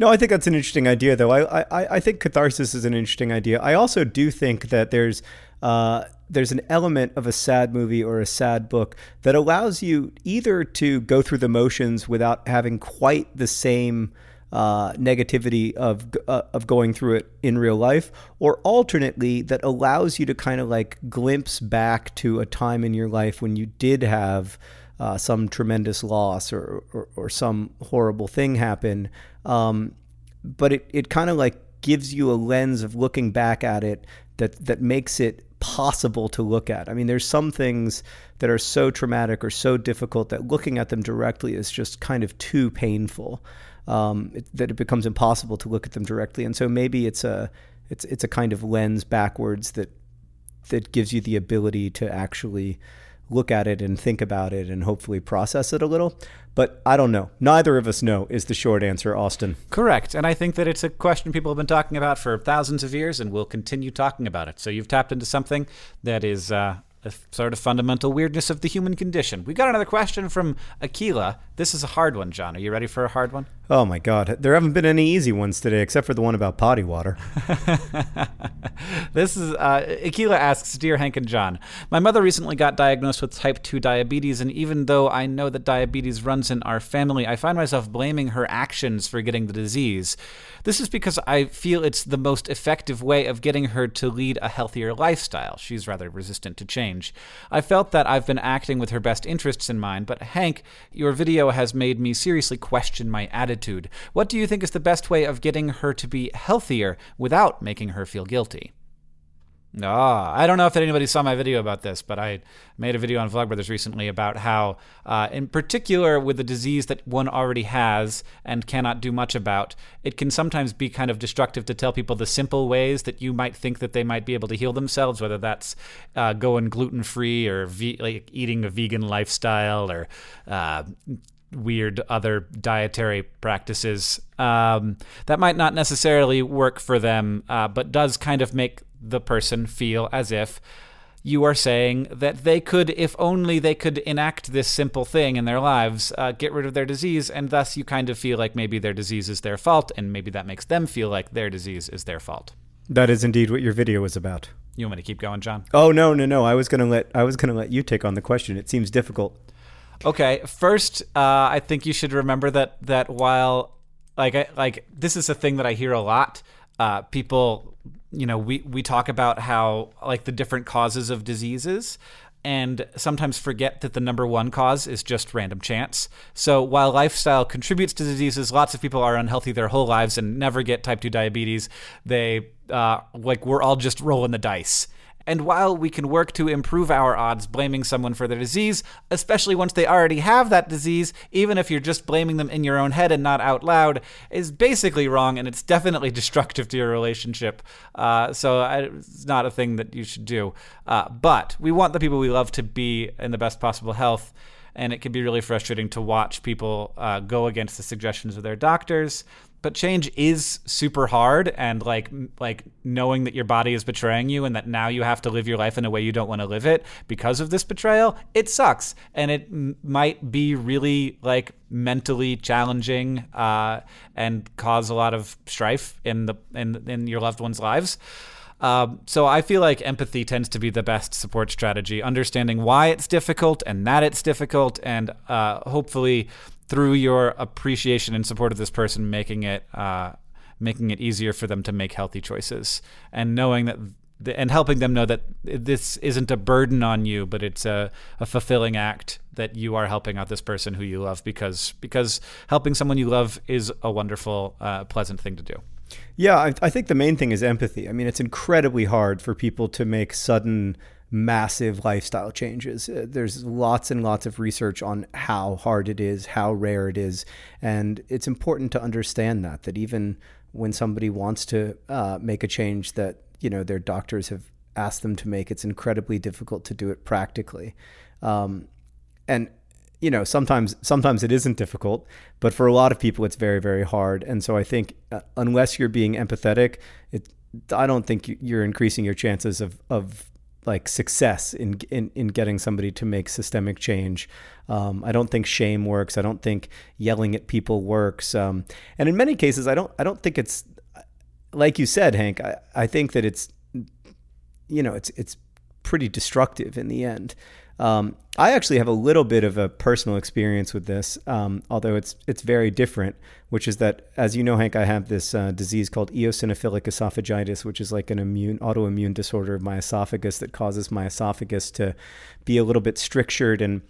no, I think that's an interesting idea, though. I, I, I think catharsis is an interesting idea. I also do think that there's uh, there's an element of a sad movie or a sad book that allows you either to go through the motions without having quite the same uh, negativity of uh, of going through it in real life, or alternately that allows you to kind of like glimpse back to a time in your life when you did have uh, some tremendous loss or, or, or some horrible thing happen. Um, but it, it kind of like gives you a lens of looking back at it that that makes it possible to look at. I mean, there's some things that are so traumatic or so difficult that looking at them directly is just kind of too painful um, it, that it becomes impossible to look at them directly. And so maybe it's a it's it's a kind of lens backwards that that gives you the ability to actually look at it and think about it and hopefully process it a little. But I don't know. Neither of us know is the short answer, Austin. Correct. And I think that it's a question people have been talking about for thousands of years and will continue talking about it. So you've tapped into something that is uh, a sort of fundamental weirdness of the human condition. We got another question from Aquila. This is a hard one, John. Are you ready for a hard one? Oh my God. There haven't been any easy ones today except for the one about potty water. this is uh, Aquila asks Dear Hank and John, my mother recently got diagnosed with type 2 diabetes, and even though I know that diabetes runs in our family, I find myself blaming her actions for getting the disease. This is because I feel it's the most effective way of getting her to lead a healthier lifestyle. She's rather resistant to change. I felt that I've been acting with her best interests in mind, but Hank, your video has made me seriously question my attitude. What do you think is the best way of getting her to be healthier without making her feel guilty? Ah, I don't know if anybody saw my video about this, but I made a video on Vlogbrothers recently about how, uh, in particular, with the disease that one already has and cannot do much about, it can sometimes be kind of destructive to tell people the simple ways that you might think that they might be able to heal themselves, whether that's uh, going gluten free or ve- like eating a vegan lifestyle or uh, weird other dietary practices um, that might not necessarily work for them, uh, but does kind of make the person feel as if you are saying that they could, if only they could enact this simple thing in their lives, uh, get rid of their disease, and thus you kind of feel like maybe their disease is their fault, and maybe that makes them feel like their disease is their fault. That is indeed what your video was about. You want me to keep going, John? Oh no, no, no! I was gonna let I was gonna let you take on the question. It seems difficult. Okay, first, uh, I think you should remember that that while like I, like this is a thing that I hear a lot. Uh, people you know, we, we talk about how, like, the different causes of diseases and sometimes forget that the number one cause is just random chance. So while lifestyle contributes to diseases, lots of people are unhealthy their whole lives and never get type 2 diabetes. They, uh, like, we're all just rolling the dice. And while we can work to improve our odds blaming someone for their disease, especially once they already have that disease, even if you're just blaming them in your own head and not out loud, is basically wrong and it's definitely destructive to your relationship. Uh, so it's not a thing that you should do. Uh, but we want the people we love to be in the best possible health. And it can be really frustrating to watch people uh, go against the suggestions of their doctors but change is super hard and like like knowing that your body is betraying you and that now you have to live your life in a way you don't want to live it because of this betrayal it sucks. And it m- might be really like mentally challenging uh, and cause a lot of strife in the in in your loved ones lives. Um, so I feel like empathy tends to be the best support strategy, understanding why it's difficult and that it's difficult, and uh, hopefully through your appreciation and support of this person, making it uh, making it easier for them to make healthy choices, and knowing that and helping them know that this isn't a burden on you, but it's a, a fulfilling act that you are helping out this person who you love because because helping someone you love is a wonderful, uh, pleasant thing to do. Yeah, I, I think the main thing is empathy. I mean, it's incredibly hard for people to make sudden massive lifestyle changes. Uh, there's lots and lots of research on how hard it is, how rare it is, and it's important to understand that that even when somebody wants to uh, make a change that you know their doctors have asked them to make, it's incredibly difficult to do it practically. Um, and you know sometimes sometimes it isn't difficult but for a lot of people it's very very hard and so i think uh, unless you're being empathetic it i don't think you're increasing your chances of of like success in in, in getting somebody to make systemic change. Um, I don't think shame works. I don't think yelling at people works. Um, and in many cases, I don't I don't think it's like you said, Hank. I, I think that it's you know it's it's pretty destructive in the end. Um, I actually have a little bit of a personal experience with this, um, although it's it's very different. Which is that, as you know, Hank, I have this uh, disease called eosinophilic esophagitis, which is like an immune autoimmune disorder of my esophagus that causes my esophagus to be a little bit strictured and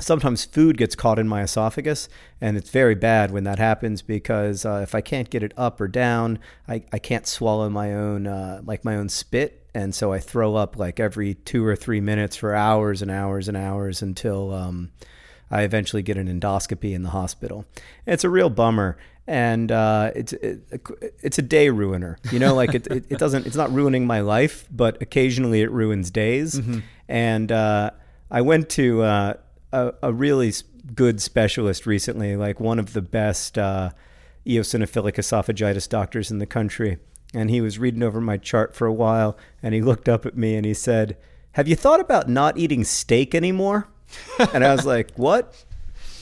sometimes food gets caught in my esophagus and it's very bad when that happens because uh, if i can't get it up or down i, I can't swallow my own uh, like my own spit and so i throw up like every two or three minutes for hours and hours and hours until um, i eventually get an endoscopy in the hospital it's a real bummer and uh, it's it, it's a day ruiner you know like it, it, it, doesn't it's not ruining my life but occasionally it ruins days mm-hmm. and uh, i went to uh, a, a really good specialist recently, like one of the best uh, eosinophilic esophagitis doctors in the country. And he was reading over my chart for a while, and he looked up at me and he said, "Have you thought about not eating steak anymore?" and I was like, "What?"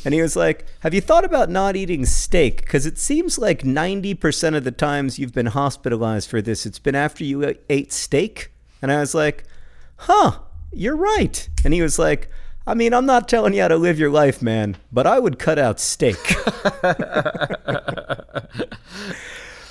And he was like, Have you thought about not eating steak? Because it seems like 90% of the times you've been hospitalized for this, it's been after you ate steak. And I was like, Huh, you're right. And he was like, I mean, I'm not telling you how to live your life, man, but I would cut out steak.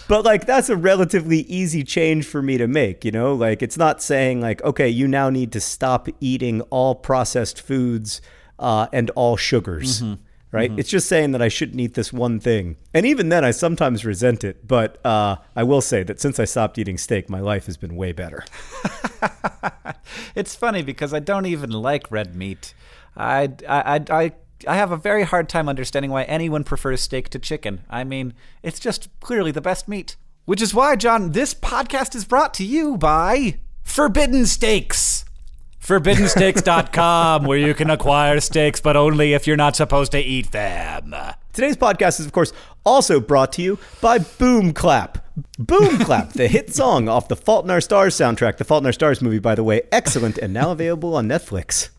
but like that's a relatively easy change for me to make, you know? Like it's not saying like, okay, you now need to stop eating all processed foods uh, and all sugars. Mm-hmm right? Mm-hmm. It's just saying that I shouldn't eat this one thing. And even then, I sometimes resent it. But uh, I will say that since I stopped eating steak, my life has been way better. it's funny because I don't even like red meat. I, I, I, I have a very hard time understanding why anyone prefers steak to chicken. I mean, it's just clearly the best meat. Which is why, John, this podcast is brought to you by Forbidden Steaks. ForbiddenSteaks.com, where you can acquire steaks, but only if you're not supposed to eat them. Today's podcast is, of course, also brought to you by Boom Clap. Boom Clap, the hit song off the Fault in Our Stars soundtrack. The Fault in Our Stars movie, by the way, excellent and now available on Netflix.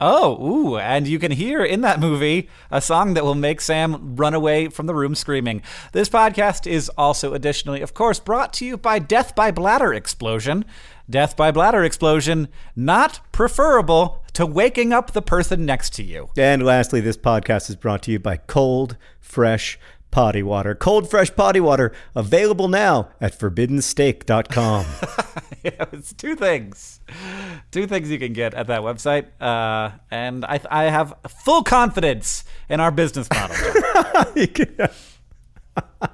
Oh, ooh, and you can hear in that movie a song that will make Sam run away from the room screaming. This podcast is also additionally, of course, brought to you by Death by Bladder Explosion death by bladder explosion not preferable to waking up the person next to you. And lastly, this podcast is brought to you by Cold Fresh Potty Water. Cold Fresh Potty Water available now at forbiddensteak.com. yeah, it's two things. Two things you can get at that website. Uh, and I, I have full confidence in our business model.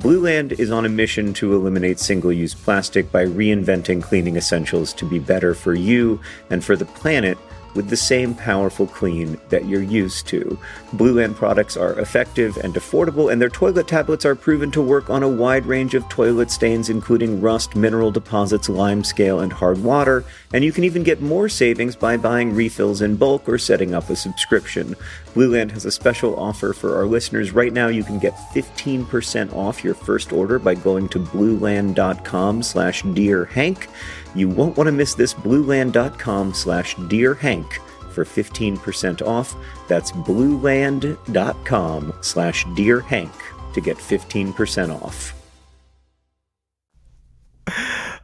Blueland is on a mission to eliminate single use plastic by reinventing cleaning essentials to be better for you and for the planet with the same powerful clean that you're used to. Blueland products are effective and affordable, and their toilet tablets are proven to work on a wide range of toilet stains, including rust, mineral deposits, lime scale, and hard water. And you can even get more savings by buying refills in bulk or setting up a subscription. Blueland has a special offer for our listeners. Right now, you can get 15% off your first order by going to blueland.com slash dearhank. You won't want to miss this blueland.com slash dearhank for 15% off. That's blueland.com slash dearhank to get 15% off.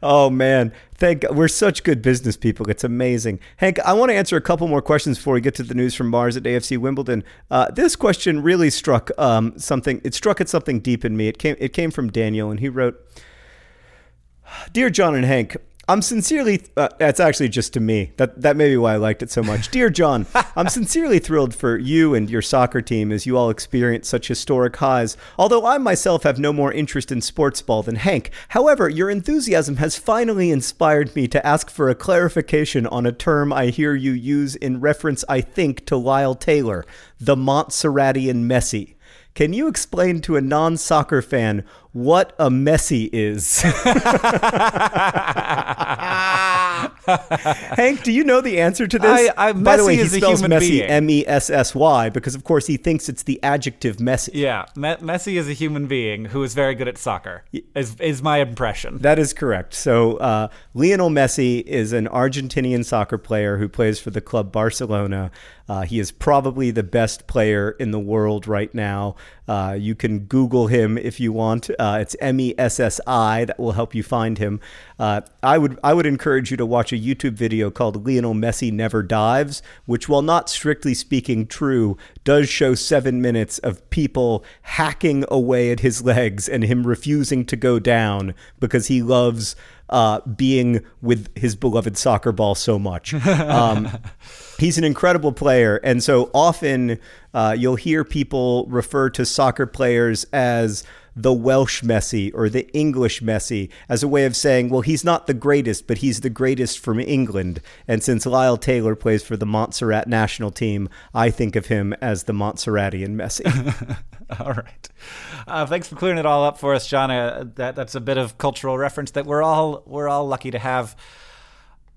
Oh man, thank God. we're such good business people. It's amazing. Hank, I want to answer a couple more questions before we get to the news from Mars at AFC Wimbledon. Uh, this question really struck um, something. It struck at something deep in me. It came. It came from Daniel, and he wrote, "Dear John and Hank, I'm sincerely, uh, that's actually just to me. That, that may be why I liked it so much. Dear John, I'm sincerely thrilled for you and your soccer team as you all experience such historic highs, although I myself have no more interest in sports ball than Hank. However, your enthusiasm has finally inspired me to ask for a clarification on a term I hear you use in reference, I think, to Lyle Taylor, the Montserratian Messi. Can you explain to a non soccer fan what a Messi is? Hank, do you know the answer to this? I, I, By the way, he is spells Messi. M E S S Y because, of course, he thinks it's the adjective Messi. Yeah, Me- Messi is a human being who is very good at soccer. Is is my impression. That is correct. So, uh, Lionel Messi is an Argentinian soccer player who plays for the club Barcelona. Uh, he is probably the best player in the world right now. Uh, you can Google him if you want. Uh, it's M E S S I. That will help you find him. Uh, I would I would encourage you to watch a YouTube video called Lionel Messi Never Dives, which, while not strictly speaking true, does show seven minutes of people hacking away at his legs and him refusing to go down because he loves uh, being with his beloved soccer ball so much. Um, he's an incredible player, and so often uh, you'll hear people refer to soccer players as the Welsh Messi or the English Messi as a way of saying, well, he's not the greatest, but he's the greatest from England. And since Lyle Taylor plays for the Montserrat national team, I think of him as the Montserratian Messi. all right. Uh, thanks for clearing it all up for us, John. Uh, that that's a bit of cultural reference that we're all we're all lucky to have.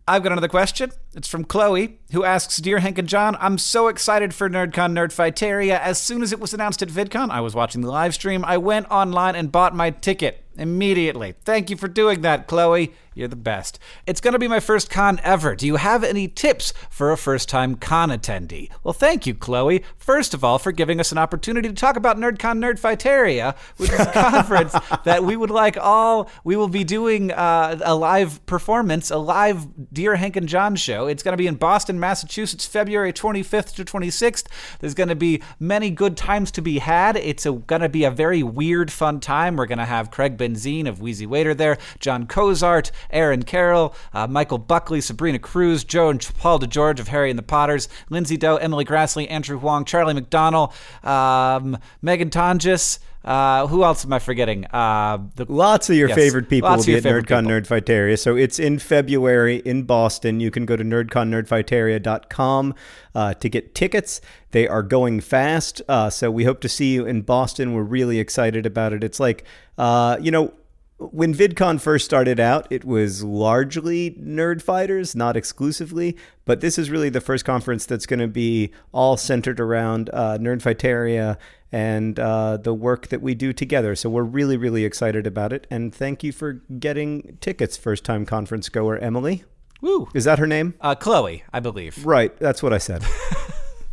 I've got another question. It's from Chloe, who asks Dear Hank and John, I'm so excited for NerdCon Nerdfighteria. As soon as it was announced at VidCon, I was watching the live stream. I went online and bought my ticket immediately. Thank you for doing that, Chloe. You're the best. It's going to be my first con ever. Do you have any tips for a first time con attendee? Well, thank you, Chloe. First of all, for giving us an opportunity to talk about NerdCon Nerdfighteria, which is a conference that we would like all. We will be doing uh, a live performance, a live Dear Hank and John show. It's going to be in Boston, Massachusetts, February 25th to 26th. There's going to be many good times to be had. It's going to be a very weird, fun time. We're going to have Craig Benzine of Wheezy Waiter there, Jon Cozart, Aaron Carroll, uh, Michael Buckley, Sabrina Cruz, Joe and Paul DeGeorge of Harry and the Potters, Lindsay Doe, Emily Graslie, Andrew Huang, Charlie McDonnell, um, Megan Tonjes. Uh, who else am I forgetting? Uh, the, Lots of your Yes, favorite people will be at NerdCon. Nerdfighteria. So it's in February in Boston. You can go to nerdconnerdfighteria.com uh, to get tickets. They are going fast. Uh, so we hope to see you in Boston. We're really excited about it. It's like, uh, you know, when VidCon first started out, it was largely nerd fighters, not exclusively. But this is really the first conference that's going to be all centered around uh, Nerdfighteria and uh, the work that we do together. So we're really, really excited about it. And thank you for getting tickets, first time conference goer Emily. woo, Is that her name? uh, Chloe, I believe. Right, that's what I said.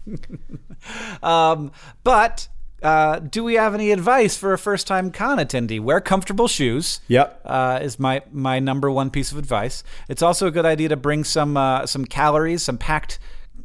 Um, but uh, do we have any advice for a first-time con attendee? Wear comfortable shoes. Yep. Uh, is my my number one piece of advice. It's also a good idea to bring some uh, some calories, some packed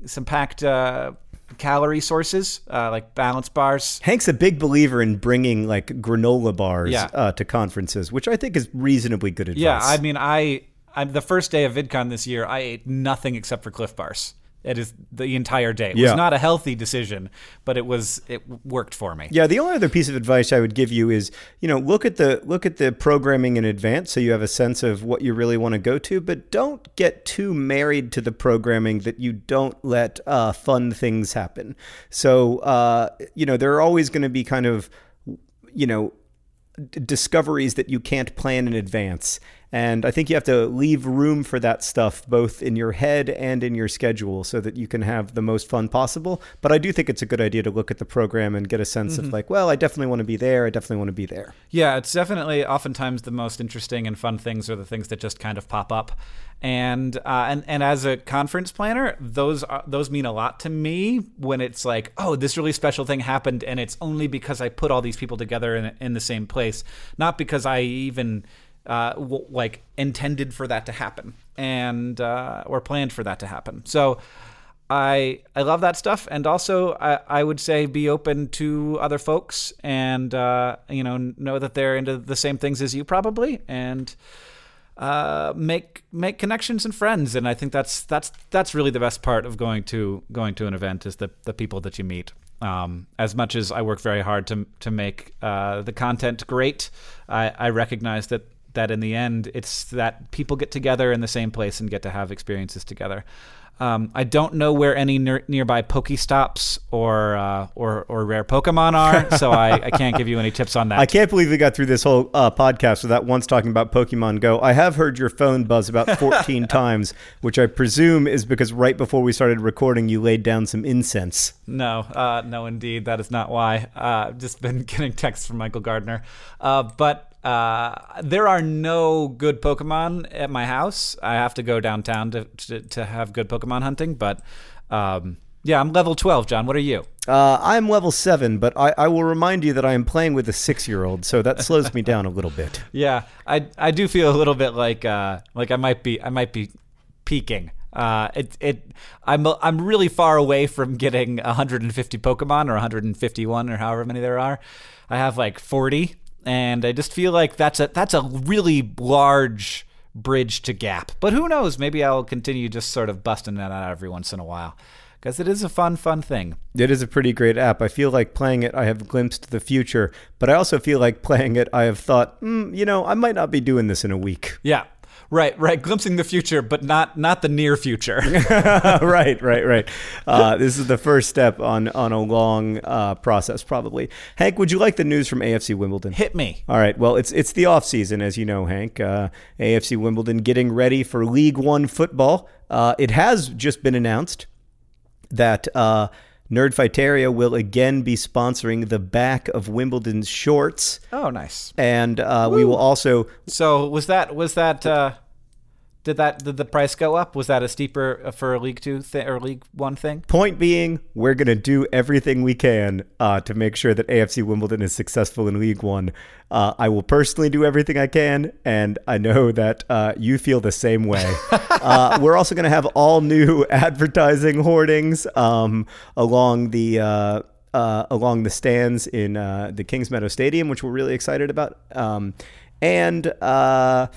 some packed uh, calorie sources uh, like balance bars. Hank's a big believer in bringing like granola bars Yeah. uh, to conferences, which I think is reasonably good advice. Yeah, I mean, I I'm the first day of VidCon this year. I ate nothing except for Clif Bars. It is the entire day. It Yeah. was not a healthy decision, but it was it worked for me. Yeah, the only other piece of advice I would give you is, you know, look at the look at the programming in advance so you have a sense of what you really want to go to, but don't get too married to the programming that you don't let uh, fun things happen. So, uh, you know, there are always going to be kind of, you know, d- discoveries that you can't plan in advance. And I think you have to leave room for that stuff both in your head and in your schedule so that you can have the most fun possible. But I do think it's a good idea to look at the program and get a sense Mm-hmm. of like, well, I definitely want to be there. I definitely want to be there. Yeah, it's definitely oftentimes the most interesting and fun things are the things that just kind of pop up. And uh, and and as a conference planner, those are, those mean a lot to me when it's like, oh, this really special thing happened, and it's only because I put all these people together in in the same place, not because I even uh, w- like intended for that to happen and uh, or planned for that to happen. So. I I love that stuff, and also I, I would say be open to other folks, and uh, you know know that they're into the same things as you probably, and uh, make make connections and friends. And I think that's that's that's really the best part of going to going to an event is the the people that you meet. Um, as much as I work very hard to to make uh, the content great, I, I recognize that that in the end it's that people get together in the same place and get to have experiences together. Um, I don't know where any near, nearby Pokestops or uh, or or rare Pokemon are, so I, I can't give you any tips on that. I can't believe we got through this whole uh, podcast without once talking about Pokemon Go. I have heard your phone buzz about 14 times, which I presume is because right before we started recording, you laid down some incense. No, uh, no, indeed, that is not why. Uh, I've just been getting texts from Michael Gardner, uh, but uh, there are no good Pokemon at my house. I have to go downtown to to, to have good Pokemon hunting, but. Um, yeah, I'm level 12, John. What are you? Uh, I'm level seven, but I, I will remind you that I am playing with a six year old, so that slows me down a little bit. Yeah, I I do feel a little bit like uh like I might be I might be peaking. Uh, it it I'm I'm really far away from getting 150 Pokemon or 151 or however many there are. I have like 40, and I just feel like that's a that's a really large bridge to gap. But who knows? Maybe I'll continue just sort of busting that out every once in a while because it is a fun fun thing. It is a pretty great app. I feel like playing it, I have glimpsed the future, but I also feel like playing it, I have thought, mm, you know, I might not be doing this in a week. Yeah. Right, right, glimpsing the future, but not not the near future. right, right, right. Uh, this is the first step on on a long uh, process, probably. Hank, would you like the news from AFC Wimbledon? Hit me. All right. Well, it's it's the off season, as you know, Hank. Uh, AFC Wimbledon getting ready for League One football. Uh, it has just been announced that uh, Nerdfighteria will again be sponsoring the back of Wimbledon's shorts, Oh, nice. and uh, we will also So was that was that uh, did that did the price go up? Was that a steeper uh, for a League Two thi- or League One thing? Point being, we're going to do everything we can uh, to make sure that AFC Wimbledon is successful in League One. Uh, I will personally do everything I can, and I know that uh, you feel the same way. uh, we're also going to have all new advertising hoardings um, along the. Uh, uh, along the stands in uh, the Kings Meadow Stadium, which we're really excited about, um, and uh,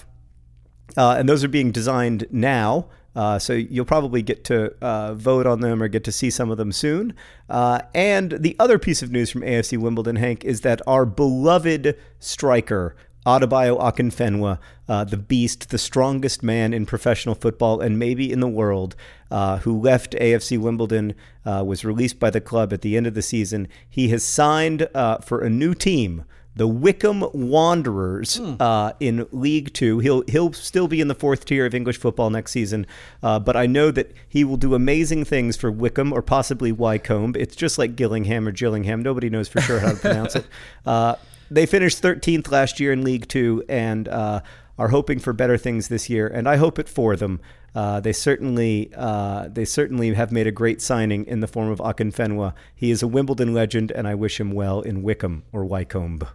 uh, and those are being designed now. Uh, so you'll probably get to uh, vote on them or get to see some of them soon. Uh, and the other piece of news from AFC Wimbledon, Hank, is that our beloved striker, Adebayo Akinfenwa, uh, the beast, the strongest man in professional football and maybe in the world, uh, who left AFC Wimbledon, uh, was released by the club at the end of the season. He has signed uh, for a new team the Wickham Wanderers uh, in League Two. He'll he'll still be in the fourth tier of English football next season, uh, but I know that he will do amazing things for Wickham or possibly Wycombe. It's just like Gillingham or Gillingham. Nobody knows for sure how to pronounce it. Uh, they finished 13th last year in League Two and uh, are hoping for better things this year, and I hope it for them. Uh, they certainly uh, they certainly have made a great signing in the form of Akinfenwa. He is a Wimbledon legend, and I wish him well in Wickham or Wycombe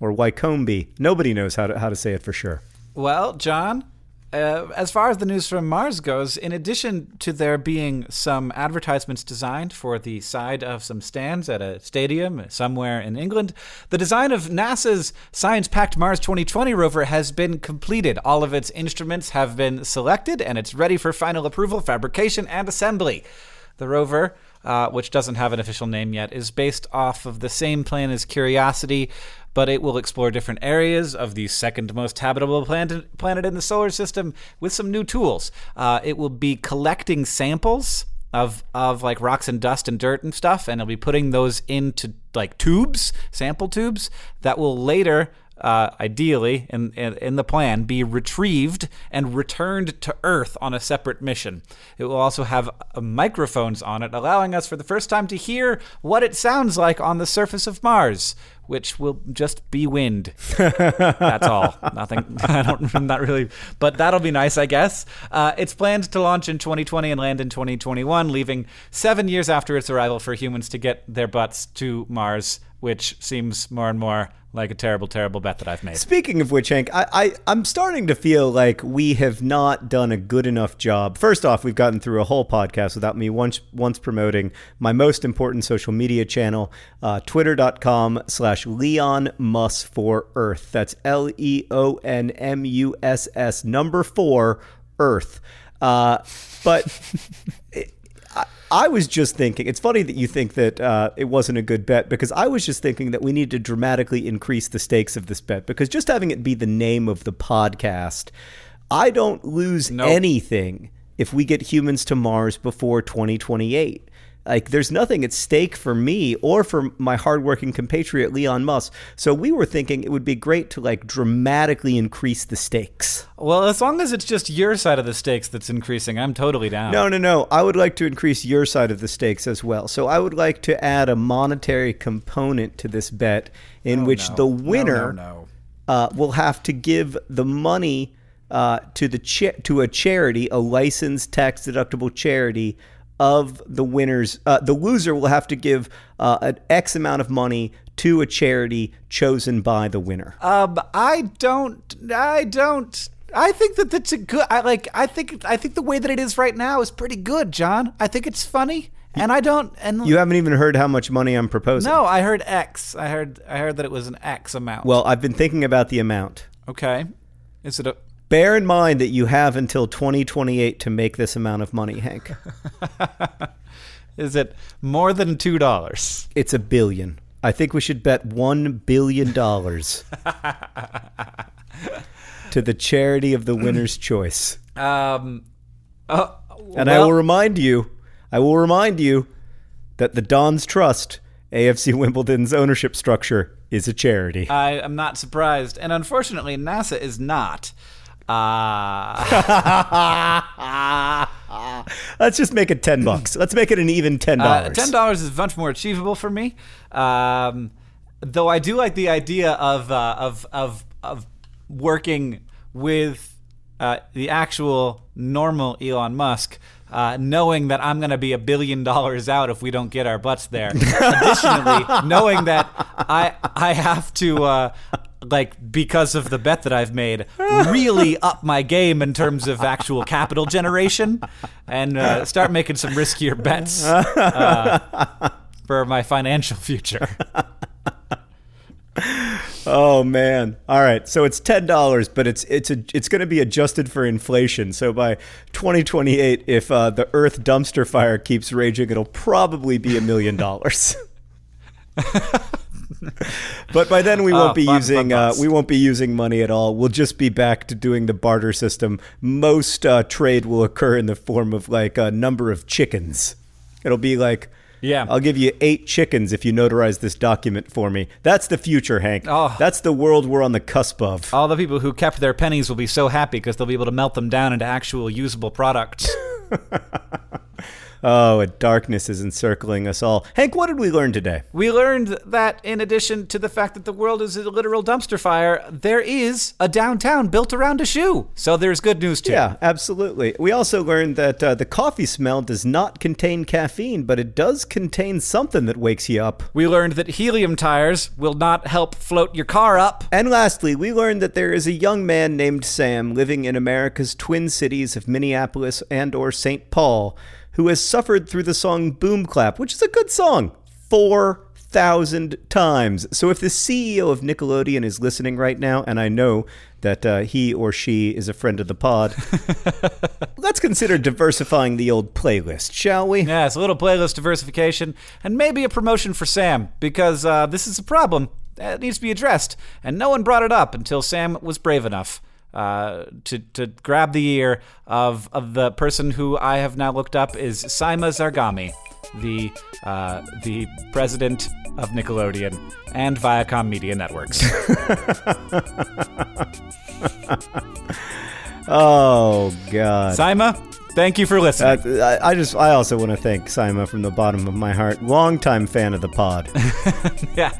or Wycombe. Nobody knows how to how to say it for sure. Well, John, uh, as far as the news from Mars goes, in addition to there being some advertisements designed for the side of some stands at a stadium somewhere in England, the design of NASA's science packed Mars 2020 rover has been completed. All of its instruments have been selected and it's ready for final approval, fabrication, and assembly. The rover, uh, which doesn't have an official name yet, is based off of the same plan as Curiosity, but it will explore different areas of the second most habitable planet, planet in the solar system with some new tools. Uh, it will be collecting samples of of like rocks and dust and dirt and stuff, and it'll be putting those into like tubes, sample tubes that will later uh, ideally, in, in, in the plan, be retrieved and returned to Earth on a separate mission. It will also have uh, microphones on it, allowing us for the first time to hear what it sounds like on the surface of Mars, which will just be wind. That's all. Nothing. I don't. Not really. But that'll be nice, I guess. Uh, it's planned to launch in 2020 and land in 2021, leaving seven years after its arrival for humans to get their butts to Mars, which seems more and more like a terrible, terrible bet that I've made. Speaking of which, Hank, I, I, I'm starting to feel like we have not done a good enough job. First off, we've gotten through a whole podcast without me once once promoting my most important social media channel, uh, twitter.com slash Leon Muss for Earth. That's L E O N M U S S number four Earth. Uh, but I was just thinking, it's funny that you think that uh, it wasn't a good bet because I was just thinking that we need to dramatically increase the stakes of this bet because just having it be the name of the podcast, I don't lose Nope. anything if we get humans to Mars before 2028. Like, there's nothing at stake for me or for my hardworking compatriot Leon Musk. So we were thinking it would be great to like dramatically increase the stakes. Well, as long as it's just your side of the stakes that's increasing, I'm totally down. No, no, no. I would like to increase your side of the stakes as well. So I would like to add a monetary component to this bet in which Oh, no. the winner no, no. Uh, will have to give the money uh, to the cha- to a charity, a licensed tax deductible charity of the winners. Uh, the loser will have to give uh, an X amount of money to a charity chosen by the winner. Um, I don't. I don't. I think that that's a good. I like. I think. I think the way that it is right now is pretty good, John. I think it's funny, and I don't. And You haven't even heard how much money I'm proposing. no, I heard X. I heard. I heard that it was an X amount. Well, I've been thinking about the amount. okay. Is it a? Bear in mind that you have until 2028 to make this amount of money, Hank. Is it more than two dollars? It's a billion. I think we should bet $1 billion to the charity of the winner's choice. Um. Uh, And I will remind you, I will remind you that the Don's Trust, AFC Wimbledon's ownership structure, is a charity. I am not surprised, and unfortunately, NASA is not. Uh, Let's just make it 10 bucks. Let's make it an even $10. Uh, Ten dollars is much more achievable for me. Um, though I do like the idea of uh, of of of working with uh, the actual normal Elon Musk. Uh, knowing that I'm going to be a billion dollars out if we don't get our butts there. Additionally, knowing that I I have to uh, like because of the bet that I've made, really up my game in terms of actual capital generation and uh, start making some riskier bets uh, for my financial future. Oh man! All right, so it's ten dollars, but it's it's a, it's going to be adjusted for inflation. So by 2028, if uh, the Earth dumpster fire keeps raging, it'll probably be a million dollars. But by then we won't Oh, be fun, using fun uh, we won't be using money at all. We'll just be back to doing the barter system. Most uh, trade will occur in the form of like a number of chickens. It'll be like Yeah. I'll give you eight chickens if you notarize this document for me. That's the future, Hank. Oh. That's the world we're on the cusp of. All the people who kept their pennies will be so happy because they'll be able to melt them down into actual usable products. Oh, a darkness is encircling us all. Hank, what did we learn today? We learned that in addition to the fact that the world is a literal dumpster fire, there is a downtown built around a shoe. So there's good news too. Yeah, absolutely. We also learned that uh, the coffee smell does not contain caffeine, but it does contain something that wakes you up. We learned that helium tires will not help float your car up. And lastly, we learned that there is a young man named Sam living in America's twin cities of Minneapolis and or St. Paul who has suffered through the song Boom Clap, which is a good song, 4,000 times. So if the CEO of Nickelodeon is listening right now, and I know that uh, he or she is a friend of the pod, let's consider diversifying the old playlist, shall we? Yeah, it's a little playlist diversification and maybe a promotion for Sam because uh, this is a problem that needs to be addressed, and no one brought it up until Sam was brave enough. Uh, to, to grab the ear of, of the person who I have now looked up is Cyma Zarghami. the uh, the president of Nickelodeon and Viacom Media Networks. Oh God. Cyma, thank you for listening. Uh, I I just I also want to thank Cyma from the bottom of my heart. Longtime fan of the pod. yeah,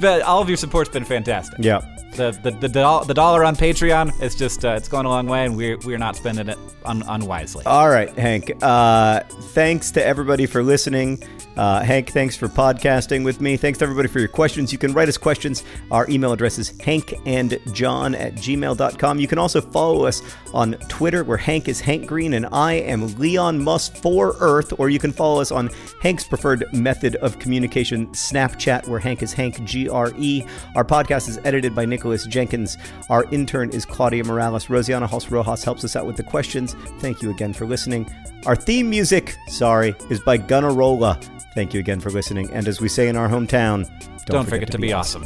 it's all of your support's been fantastic. yeah. The the the, doll- the dollar on Patreon is just uh, it's going a long way, and we're we're not spending it un- unwisely. All right, Hank. Uh, thanks to everybody for listening. Uh, Hank, thanks for podcasting with me. Thanks to everybody for your questions. You can write us questions. Our email address is hankandjohn at gmail.com. You can also follow us on Twitter, where Hank is Hank Green and I am Leon Musk for Earth. Or you can follow us on Hank's preferred method of communication, Snapchat, where Hank is Hank G R E. Our podcast is edited by Nicholas Jenkins. Our intern is Claudia Morales. Rosianna Halse Rojas helps us out with the questions. Thank you again for listening. Our theme music, sorry, is by Gunnarolla. Thank you again for listening. And as we say in our hometown, don't, Don't forget to be awesome.